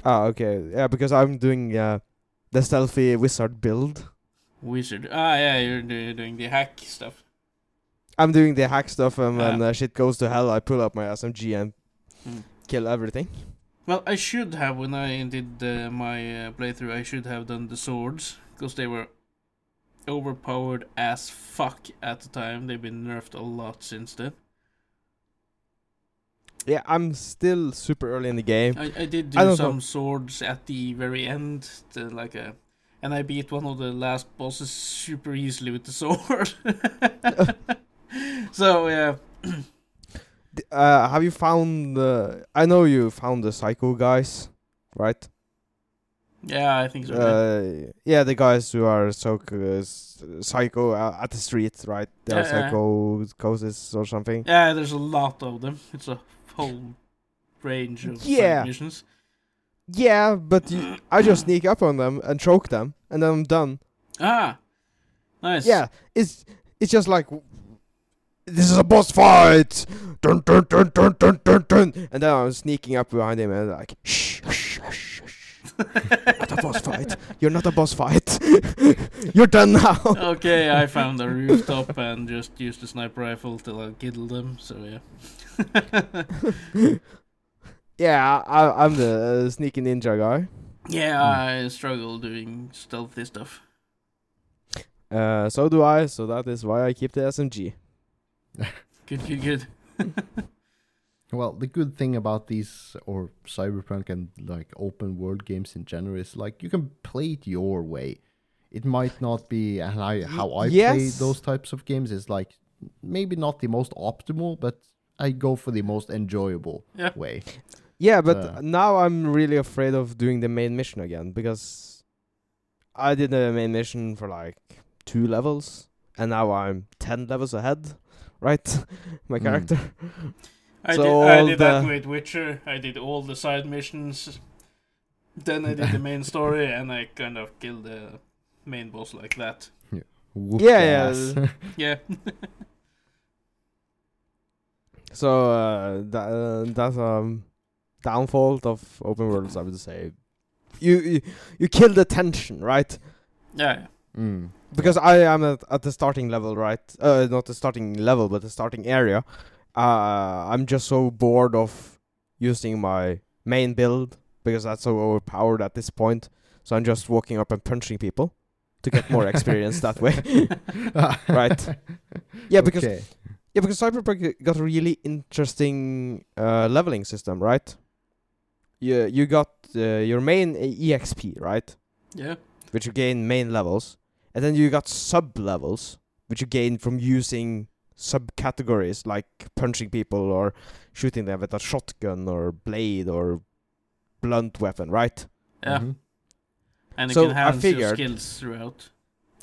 Ah, okay. Yeah, because I'm doing uh, the stealthy wizard build. Wizard. Ah, yeah, you're do- doing the hack stuff. I'm doing the hack stuff, and when Ah. uh, shit goes to hell, I pull up my SMG and Hmm. kill everything. Well, I should have when I did uh, my uh, playthrough. I should have done the swords because they were overpowered as fuck at the time. They've been nerfed a lot since then. Yeah, I'm still super early in the game. I, I did do don't some know. swords at the very end, to like a, and I beat one of the last bosses super easily with the sword. so yeah, Uh, have you found? Uh, I know you found the psycho guys, right? Yeah, I think so. yeah. Uh, yeah, the guys who are so uh, psycho at the street, right? They are Yeah, yeah. psycho causes or something. yeah, there's a lot of them. It's a whole range of Yeah. missions. Yeah, but you, I just sneak up on them and choke them, and then I'm done. Ah, nice. Yeah, it's it's just like this is a boss fight, dun dun dun dun dun dun dun, and then I'm sneaking up behind him and like shh shh shh shh. Not a boss fight. You're not a boss fight. You're done now. okay, I found a rooftop and just used the sniper rifle till I killed them. So yeah. yeah, I, I'm the uh, sneaky ninja guy. yeah, I struggle doing stealthy stuff. Uh, so do I. So that is why I keep the SMG. Good, good, good. Well, the good thing about these or cyberpunk and like open world games in general is like you can play it your way. It might not be and I how I play those types of games is like maybe not the most optimal, but I go for the most enjoyable Yeah. way. Yeah, but Uh. now I'm really afraid of doing the main mission again because I did the main mission for like two levels, and now I'm ten levels ahead. Right, my Mm. Character. I So did, I all did that the- with Witcher. I did all the side missions. Then I did the main story, and I kind of killed the main boss like that. Whoop Yeah, yeah. Yeah. So uh, that uh, that's um downfall of open worlds, I would say. You you, you kill the tension, right? yeah, yeah. Mm. Because I am at, at the starting level, right? Uh, not the starting level, but the starting area. Uh, I'm just so bored of using my main build because that's so overpowered at this point. So I'm just walking up and punching people to get more experience that way. Right. Yeah, because Okay. yeah, because Cyberpunk got a really interesting uh, leveling system, right? You you got uh, your main EXP, right? yeah. which you gain main levels, and then you got sub levels, which you gain from using subcategories like punching people or shooting them with a shotgun or blade or blunt weapon, right? Yeah. Mhm. And it So, can I enhance your figured- skills throughout.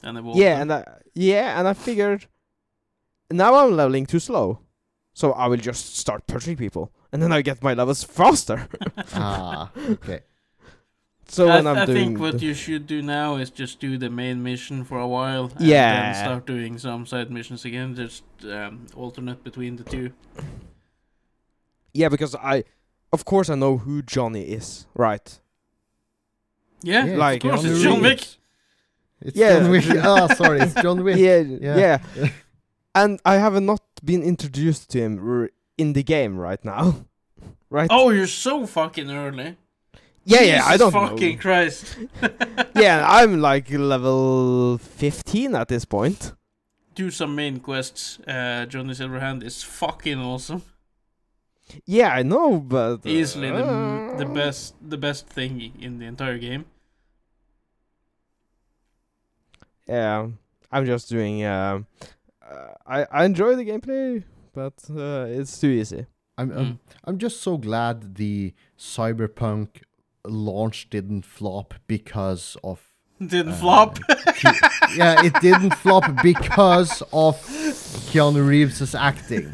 And evolve yeah, them. and I, yeah, and I figured now I'm leveling too slow, so I will just start punching people, and then I get my levels faster. ah, okay. So I, when I'm I doing think what the- you should do now is just do the main mission for a while. And Yeah. Then start doing some side missions again. Just um, alternate between the two. yeah, because I, of course, I know who Johnny is, right? Yeah, Yeah, like- of course, Keanu it's John Wick. It's Yeah. John Wick. oh, sorry, it's John Wick. yeah, Yeah. yeah, and I have not been introduced to him r- in the game right now, right? Oh, you're so fucking early. Yeah, yeah. I don't fucking know. Christ. Yeah, I'm like level 15 at this point. Do some main quests. Uh, Johnny Silverhand is fucking awesome. Yeah, I know, but uh, Easily the the best the best thing in the entire game. Yeah, I'm just doing. Um, uh, I I enjoy the gameplay, but uh, it's too easy. I'm, Mm. I'm I'm just so glad the Cyberpunk launch didn't flop because of Didn't Uh, flop. Ke- yeah, it didn't flop because of Keanu Reeves's acting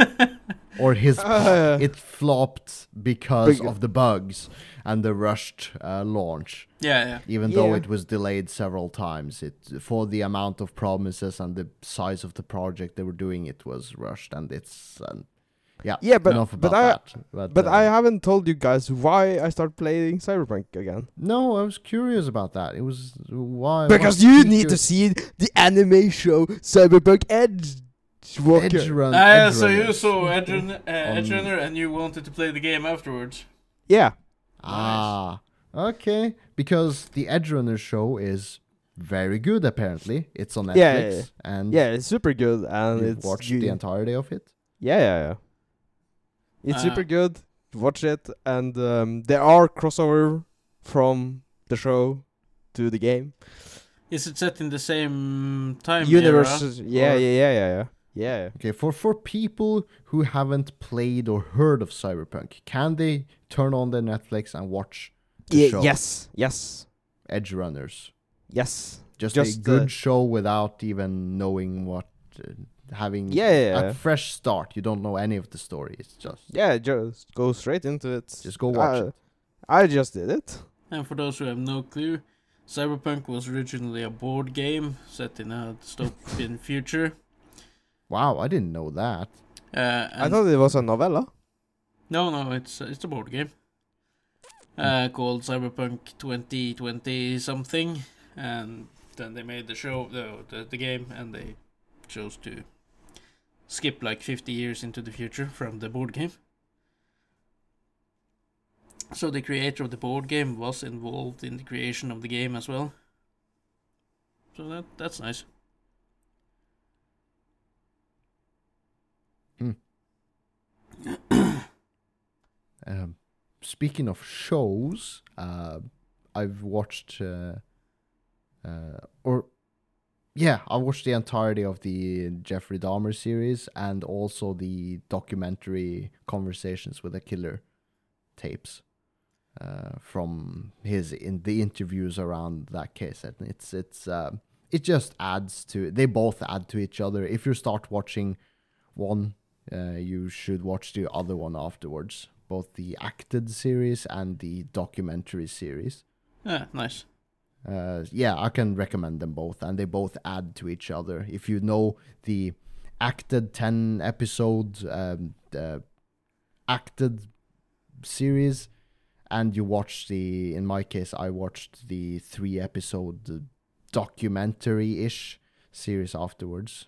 or his. Uh, It flopped because Big- of the bugs and the rushed uh, launch. yeah, yeah. Even though it was delayed several times, it for the amount of promises and the size of the project they were doing, it was rushed, and it's um, yeah. Yeah, but- enough but I- that. But, But uh, I haven't told you guys why I started playing Cyberpunk again. no, I was curious about that. It was why Because what you need your- to see the anime show Cyberpunk Edge Walker. Edge Run. Ah, yeah, Edge so you saw Edge, Run- uh, Edge Runner and you wanted to play the game afterwards. Yeah. Ah, okay. Because the Edge Runner show is very good. Apparently, it's on Netflix, Yeah, yeah, yeah. and Yeah, it's super good and you it's watched you- the entirety of it. Yeah, yeah, yeah. It's Uh, super good. Watch it, and um, there are crossover from the show to the game. Is it set in the same time Universe, era? yeah, yeah, yeah, yeah, yeah, yeah. Okay, for for people who haven't played or heard of Cyberpunk, can they turn on their Netflix and watch the Yeah, show yes, yes, Edge Runners? yes. Just, Just, a good uh, show without even knowing what, uh, having Yeah, yeah, yeah. a fresh start. You don't know any of the story. It's just Yeah, just go straight into it. just go watch Uh, it. I just did it. And for those who have no clue, Cyberpunk was originally a board game set in a dystopian future. Wow, I didn't know that. Uh, I thought it was a novella. no, no, it's it's a board game. uh, called Cyberpunk 2020 something, and then they made the show, the, the the game, and they chose to skip like 50 years into the future from the board game. So the creator of the board game was involved in the creation of the game as well. So that that's nice. Um, speaking of shows, uh, I've watched, uh, uh, or yeah, I watched the entirety of the Jeffrey Dahmer series and also the documentary Conversations with a Killer tapes uh, from his in the interviews around that case. And it's it's um, it just adds to they both add to each other. If you start watching one, uh, you should watch the other one afterwards both the acted series and the documentary series. Yeah, nice. Uh, yeah, I can recommend them both, and they both add to each other. If you know the acted 10 episode um, the acted series, and you watch the, in my case, I watched the three episode documentary ish series afterwards.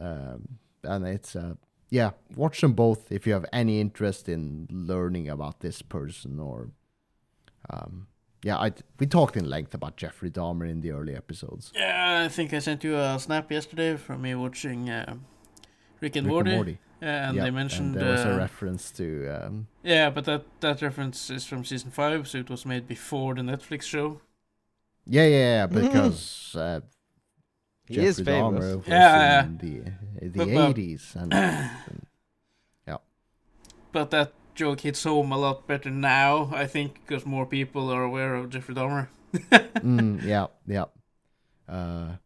Um, and it's uh, yeah, watch them both if you have any interest in learning about this person or um yeah, I we talked in length about Jeffrey Dahmer in the early episodes. Yeah, I think I sent you a snap yesterday from me watching uh, Rick and Rick Morty. and Morty. Yeah, and Yeah, they mentioned there was a uh, reference to um yeah, but that that reference is from season five, so it was made before the Netflix show. yeah, yeah, yeah, because uh, He Jeffrey is famous. Dahmer was Yeah, in the the But- but- eighties and, and But that joke hits home a lot better now, I think, because more people are aware of Jeffrey Dahmer. mm, yeah, yeah. Uh,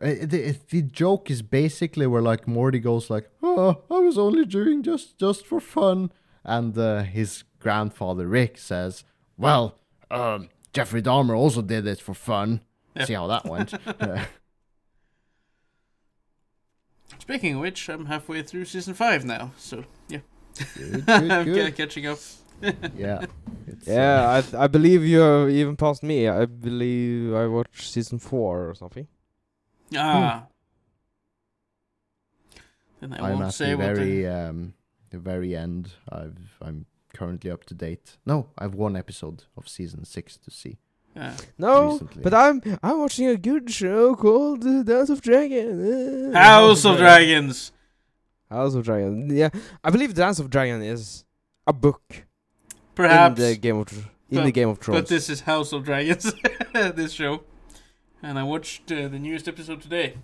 it, the, the joke is basically where like Morty goes like, "Oh, I was only doing just just for fun," and uh, his grandfather Rick says, "Well, um, Jeffrey Dahmer also did it for fun. See how that went." Speaking of which, I'm halfway through season five now, so yeah, good, I'm good, ca- good. catching up. Yeah, it's, uh, Yeah, I I believe you're even past me. I believe I watched season four or something. Ah. Then I I'm won't at say the very the... um the very end. I've I'm currently up to date. No, I've one episode of season six to see Yeah. No, recently. but I'm I'm watching a good show called uh, Dance of Dragon. Uh, House of Dragons! House of Dragon. Yeah, I believe Dance of Dragon is a book Perhaps. in the Game of Thr- in the Game of Thrones. But this is House of Dragons, this show. And I watched uh, the newest episode today.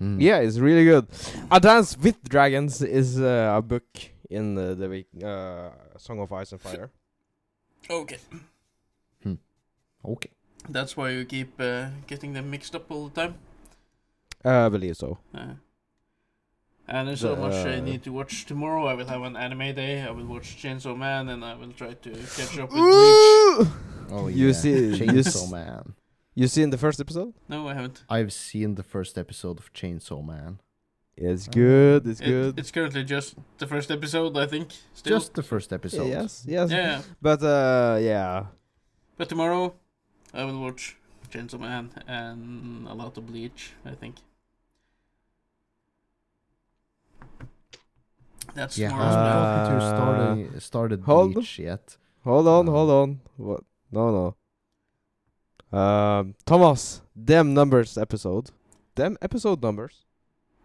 Mm. Yeah, it's really good. A Dance with Dragons is uh, a book in uh, the uh, Song of Ice and Fire. Okay. Okay. That's why you keep uh, getting them mixed up all the time. Uh, I believe so. And there's so The, much I uh, need to watch tomorrow. I will have an anime day. I will watch Chainsaw Man, and I will try to catch up with Bleach. Ooh! Oh You see- Chainsaw Man. You seen the first episode? No, I haven't. I've seen the first episode of Chainsaw Man. It's good. It's It- good. it's currently just the first episode, I think. Still. Just the first episode. Yes, yes. yeah. But uh, yeah. But tomorrow, I will watch Chainsaw Man and a lot of Bleach, I think. That's Yeah, tomorrow's Uh, started started hold- Bleach yet. Hold on, Um, hold on. What? No, no. Um, Thomas, them numbers episode. Them episode numbers.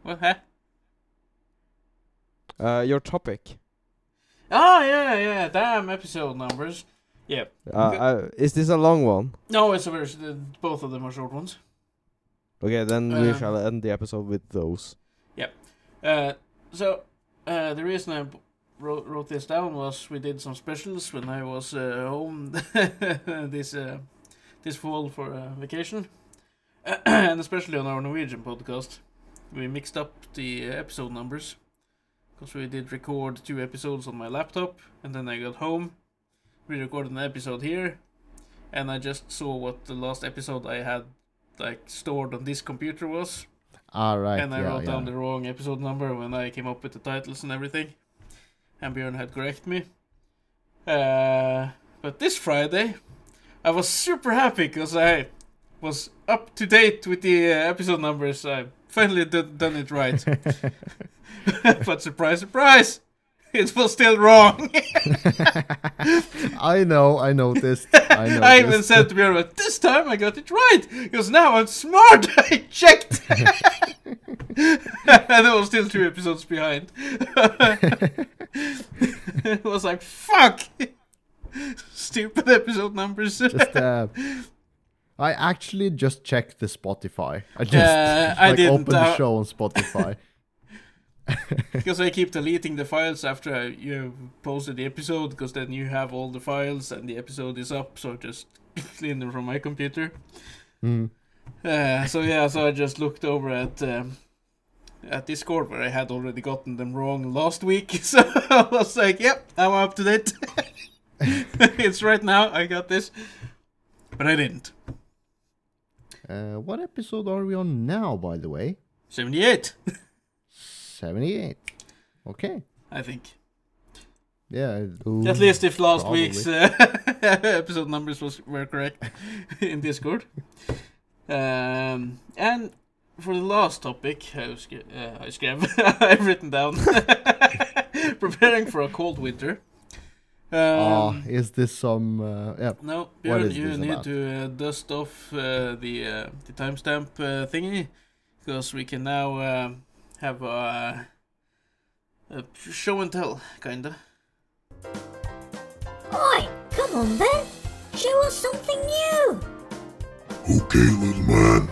What? Huh? Uh, your topic. Oh, yeah, yeah. Damn episode numbers. Yeah. Uh, uh, is this a long one? No, it's a very, uh, both of them are short ones. Okay, then we Um, shall end the episode with those. Yep. Uh, so, uh, the reason I wrote, wrote this down was we did some specials when I was uh, home. This uh, this fall for uh, vacation, and especially on our Norwegian podcast, we mixed up the episode numbers. Because we did record two episodes on my laptop, and then I got home, we recorded an episode here, and I just saw what the last episode I had like stored on this computer was Ah, right. and I yeah, wrote yeah. down the wrong episode number when I came up with the titles and everything. And Björn had corrected me. Uh, but this Friday, I was super happy because I was up to date with the uh, episode numbers. I finally did, done it right. but surprise, surprise, it was still wrong. I know, I noticed. I noticed. I even said to Björn, this time I got it right because now I'm smart. I checked, and it was still two episodes behind. it was like fuck, stupid episode numbers. just uh, I actually just checked the Spotify. I just Uh, I like opened the uh, show on Spotify. because I keep deleting the files after I, you posted the episode, because then you have all the files and the episode is up. So just clean them from my computer. Mm. Uh, so yeah, so I just looked over at um, at Discord where I had already gotten them wrong last week. So I was like, "Yep, I'm up to date. it's right now. I got this," but I didn't. Uh, what episode are we on now, by the way? Seventy-eight, 78. Okay. I think. Yeah. At least if last probably. week's uh, episode numbers was were correct in Discord. Um, and for the last topic, I was uh, I skrev I've written down preparing for a cold winter. Um, is this some? Uh, yeah. no, what Björn, you need about? to uh, dust off uh, the uh, the timestamp uh, thingy because we can now um have a, a show and tell, kinda. Oi, come on then. Show us something new. Okay, little man.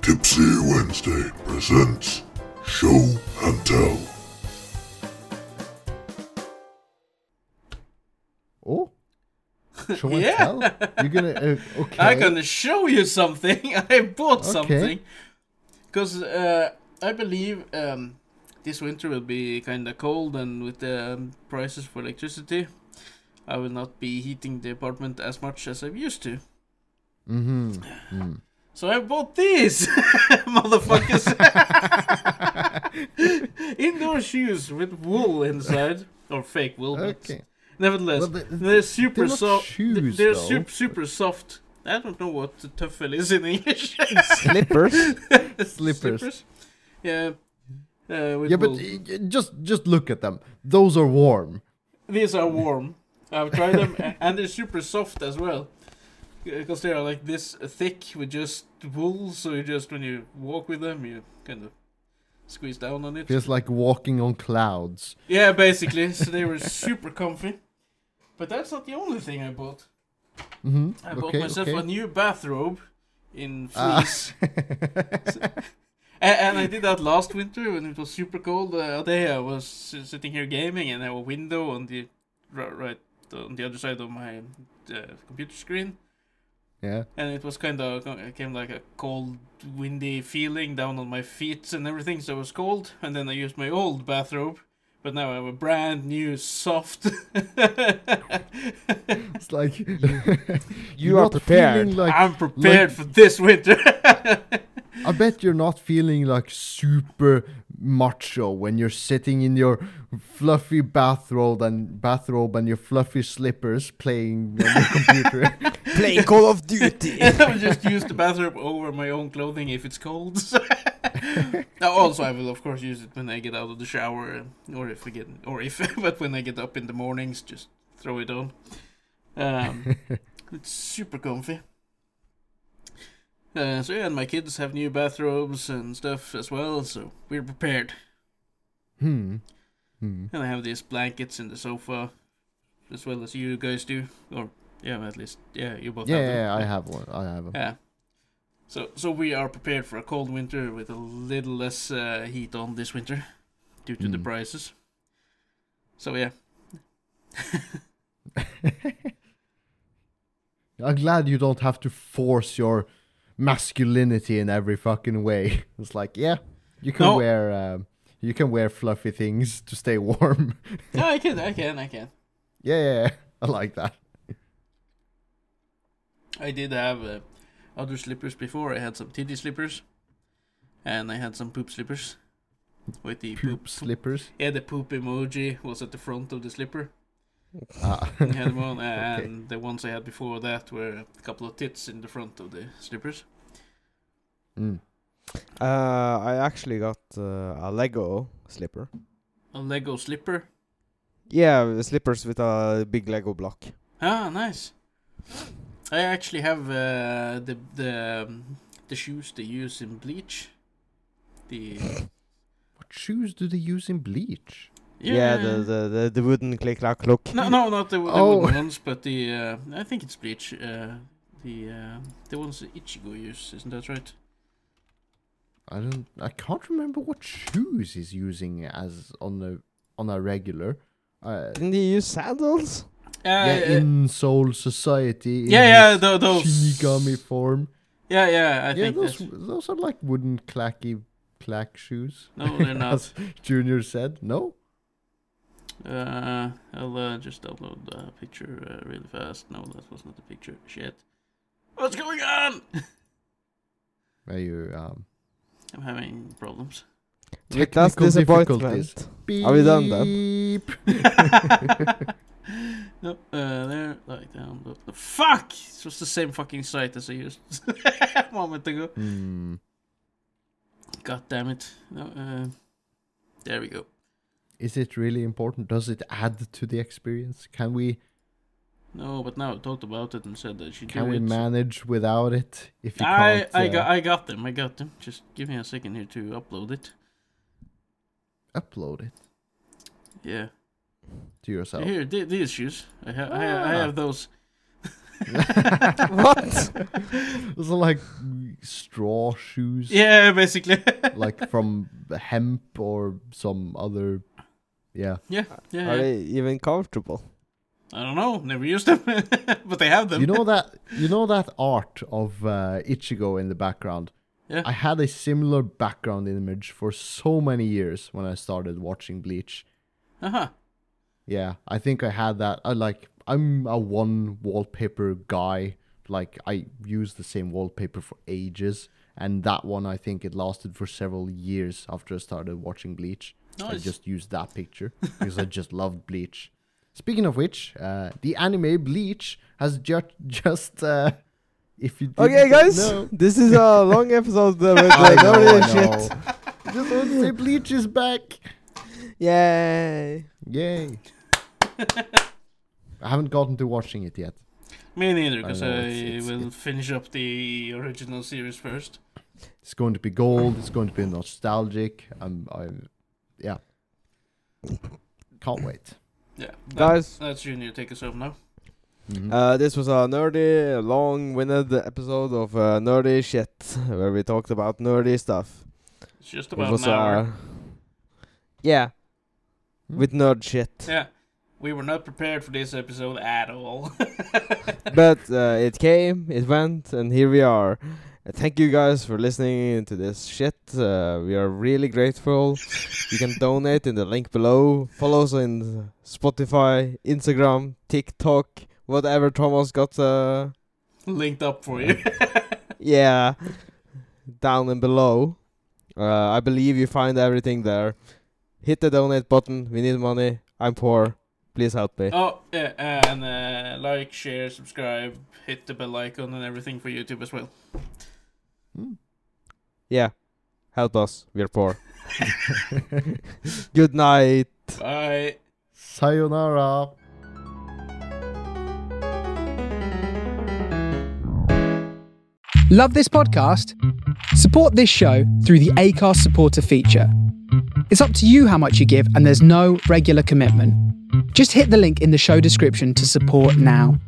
Tipsy Wednesday presents Show and Tell. Oh. Show and Yeah. tell. You're gonna. Uh, okay. I'm gonna show you something. I bought Okay. something because uh, I believe um, this winter will be kind of cold, and with the um, prices for electricity, I will not be heating the apartment as much as I'm used to. Mm-hmm. Mm. So I bought these motherfuckers. Indoor shoes with wool inside, or fake wool. but Okay. Nevertheless, Well, the- they're super they're soft. shoes, they're though. super super soft. I don't know what the tuffel is in English. Slippers. Slippers. Yeah. Uh, Yeah, but uh, just just look at them. Those are warm. these are warm. I've tried them, and they're super soft as well. Because they are like this thick with just wool, so you just when you walk with them, you kind of squeeze down on it. Feels like walking on clouds. Yeah, basically. So they were super comfy. But that's not the only thing I bought. Mm-hmm. I bought myself okay. a new bathrobe in Ah. fleece. and I did that last winter when it was super cold. The other day I was sitting here gaming and I have a window on the right on the other side of my uh, computer screen, yeah. and it was kind of it came like a cold, windy feeling down on my feet and everything. So it was cold, and then I used my old bathrobe. But now I have a brand new soft. It's like You you're prepared. like I'm prepared for this winter. I bet you're not feeling like super macho when you're sitting in your fluffy bathrobe and bathrobe and your fluffy slippers playing on your computer. Playing Call of Duty. I will just use the bathrobe over my own clothing if it's cold. now, also, I will of course use it when I get out of the shower, or if I get, or if, but when I get up in the mornings, just throw it on. Um, it's super comfy. Uh, so yeah, and my kids have new bathrobes and stuff as well, so we're prepared. hmm. Hmm. And I have these blankets in the sofa, as well as you guys do, or yeah, at least yeah, you both Yeah, have them. yeah, I have one. I have one. Yeah. So so we are prepared for a cold winter with a little less uh, heat on this winter due to the Mm. prices. So yeah. I'm glad you don't have to force your masculinity in every fucking way. It's like, yeah, you can No. wear um, you can wear fluffy things to stay warm. No, I can, I can, I can. yeah, yeah, yeah, I like that. I did have uh, other slippers before. I had some titty slippers, and I had some poop slippers. With the Poop slippers. Yeah, the poop emoji was at the front of the slipper. Ah. Had one, and the ones I had before that were a couple of tits in the front of the slippers. Mm. Uh, I actually got uh, a Lego slipper. A Lego slipper. Yeah, slippers with a big Lego block. Ah, nice. I actually have uh, the the um, the shoes they use in Bleach. The What shoes do they use in Bleach? Yeah, the, the, the, the wooden click clack look. no no not the, the Oh. wooden ones, but the uh, I think it's Bleach. Uh, the uh, the ones that Ichigo use, isn't that right? I don't. I can't remember what shoes he's using as on a on a regular. Uh, Didn't he use sandals? Uh, yeah, uh, in Soul Society. in Yeah, yeah, his those- Shinigami form. yeah, yeah. I yeah, think those that's, those are like wooden clacky clack shoes. no, they're not. As Junior said, no. Uh, I'll uh, just upload the picture uh, really fast. No, that was not the picture. Shit. What's going on? Are you um. I'm having problems. With that Technical disappointment. difficulties. Are we done then? Beep. no, uh, there, like down. The, the fuck! This was the same fucking site as I used a moment ago. Hmm. God damn it. No, uh, there we go. Is it really important? Does it add to the experience? Can we No, but now I talked about it and said that she can do we it. manage without it? If you I can't I uh, got I got them. I got them. Just give me a second here to upload it. upload it Yeah. to yourself. Here, th- these shoes. I, ha- I, ha- I Ah. have those. What? Those are like straw shoes. Yeah, basically. Like from hemp or some other. Yeah. yeah, yeah. Are yeah. they even comfortable? I don't know. Never used them, but they have them. You know that you know that art of uh, Ichigo in the background. Yeah. I had a similar background image for so many years when I started watching Bleach. Uh huh. Yeah, I think I had that. I like I'm a one wallpaper guy. Like I use the same wallpaper for ages, and that one I think it lasted for several years after I started watching Bleach. I just used that picture because I just loved Bleach. Speaking of which, uh, the anime Bleach has ju- just uh, if you Okay, didn't guys, know- this is a long episode uh, with I know, nerdy I shit. Just want to say Bleach is back. Yay! Yay! I haven't gotten to watching it yet. Me neither, because I I, it's- it's- will it's- finish up the original series first. It's going to be gold. It's going to be nostalgic. I'm, I'm, yeah. Can't wait. Yeah. that- Guys, That's Junior. Take us home now. Mhm. uh, this was a nerdy, long-winded episode of uh, nerdy shit, where we talked about nerdy stuff. It's just It about was an hour. uh, yeah, Hmm. with nerd shit. Yeah. We were not prepared for this episode at all. but uh, it came, it went, and here we are. Thank you guys for listening to this shit. Uh, we are really grateful. you can donate in the link below. Follow us in Spotify, Instagram, TikTok, whatever Thomas got. Uh, Linked up for you. yeah, down and below. Uh, I believe you find everything there. Hit the donate button. We need money. I'm poor. Please help me. oh, yeah. And uh, like, share, subscribe, hit the bell icon and everything for YouTube as well. Hmm. Yeah, help us. We're poor. Good night. Bye. Sayonara. Love this podcast? Support this show through the Acast supporter feature. It's up to you how much you give, and there's no regular commitment. Just hit the link in the show description to support now.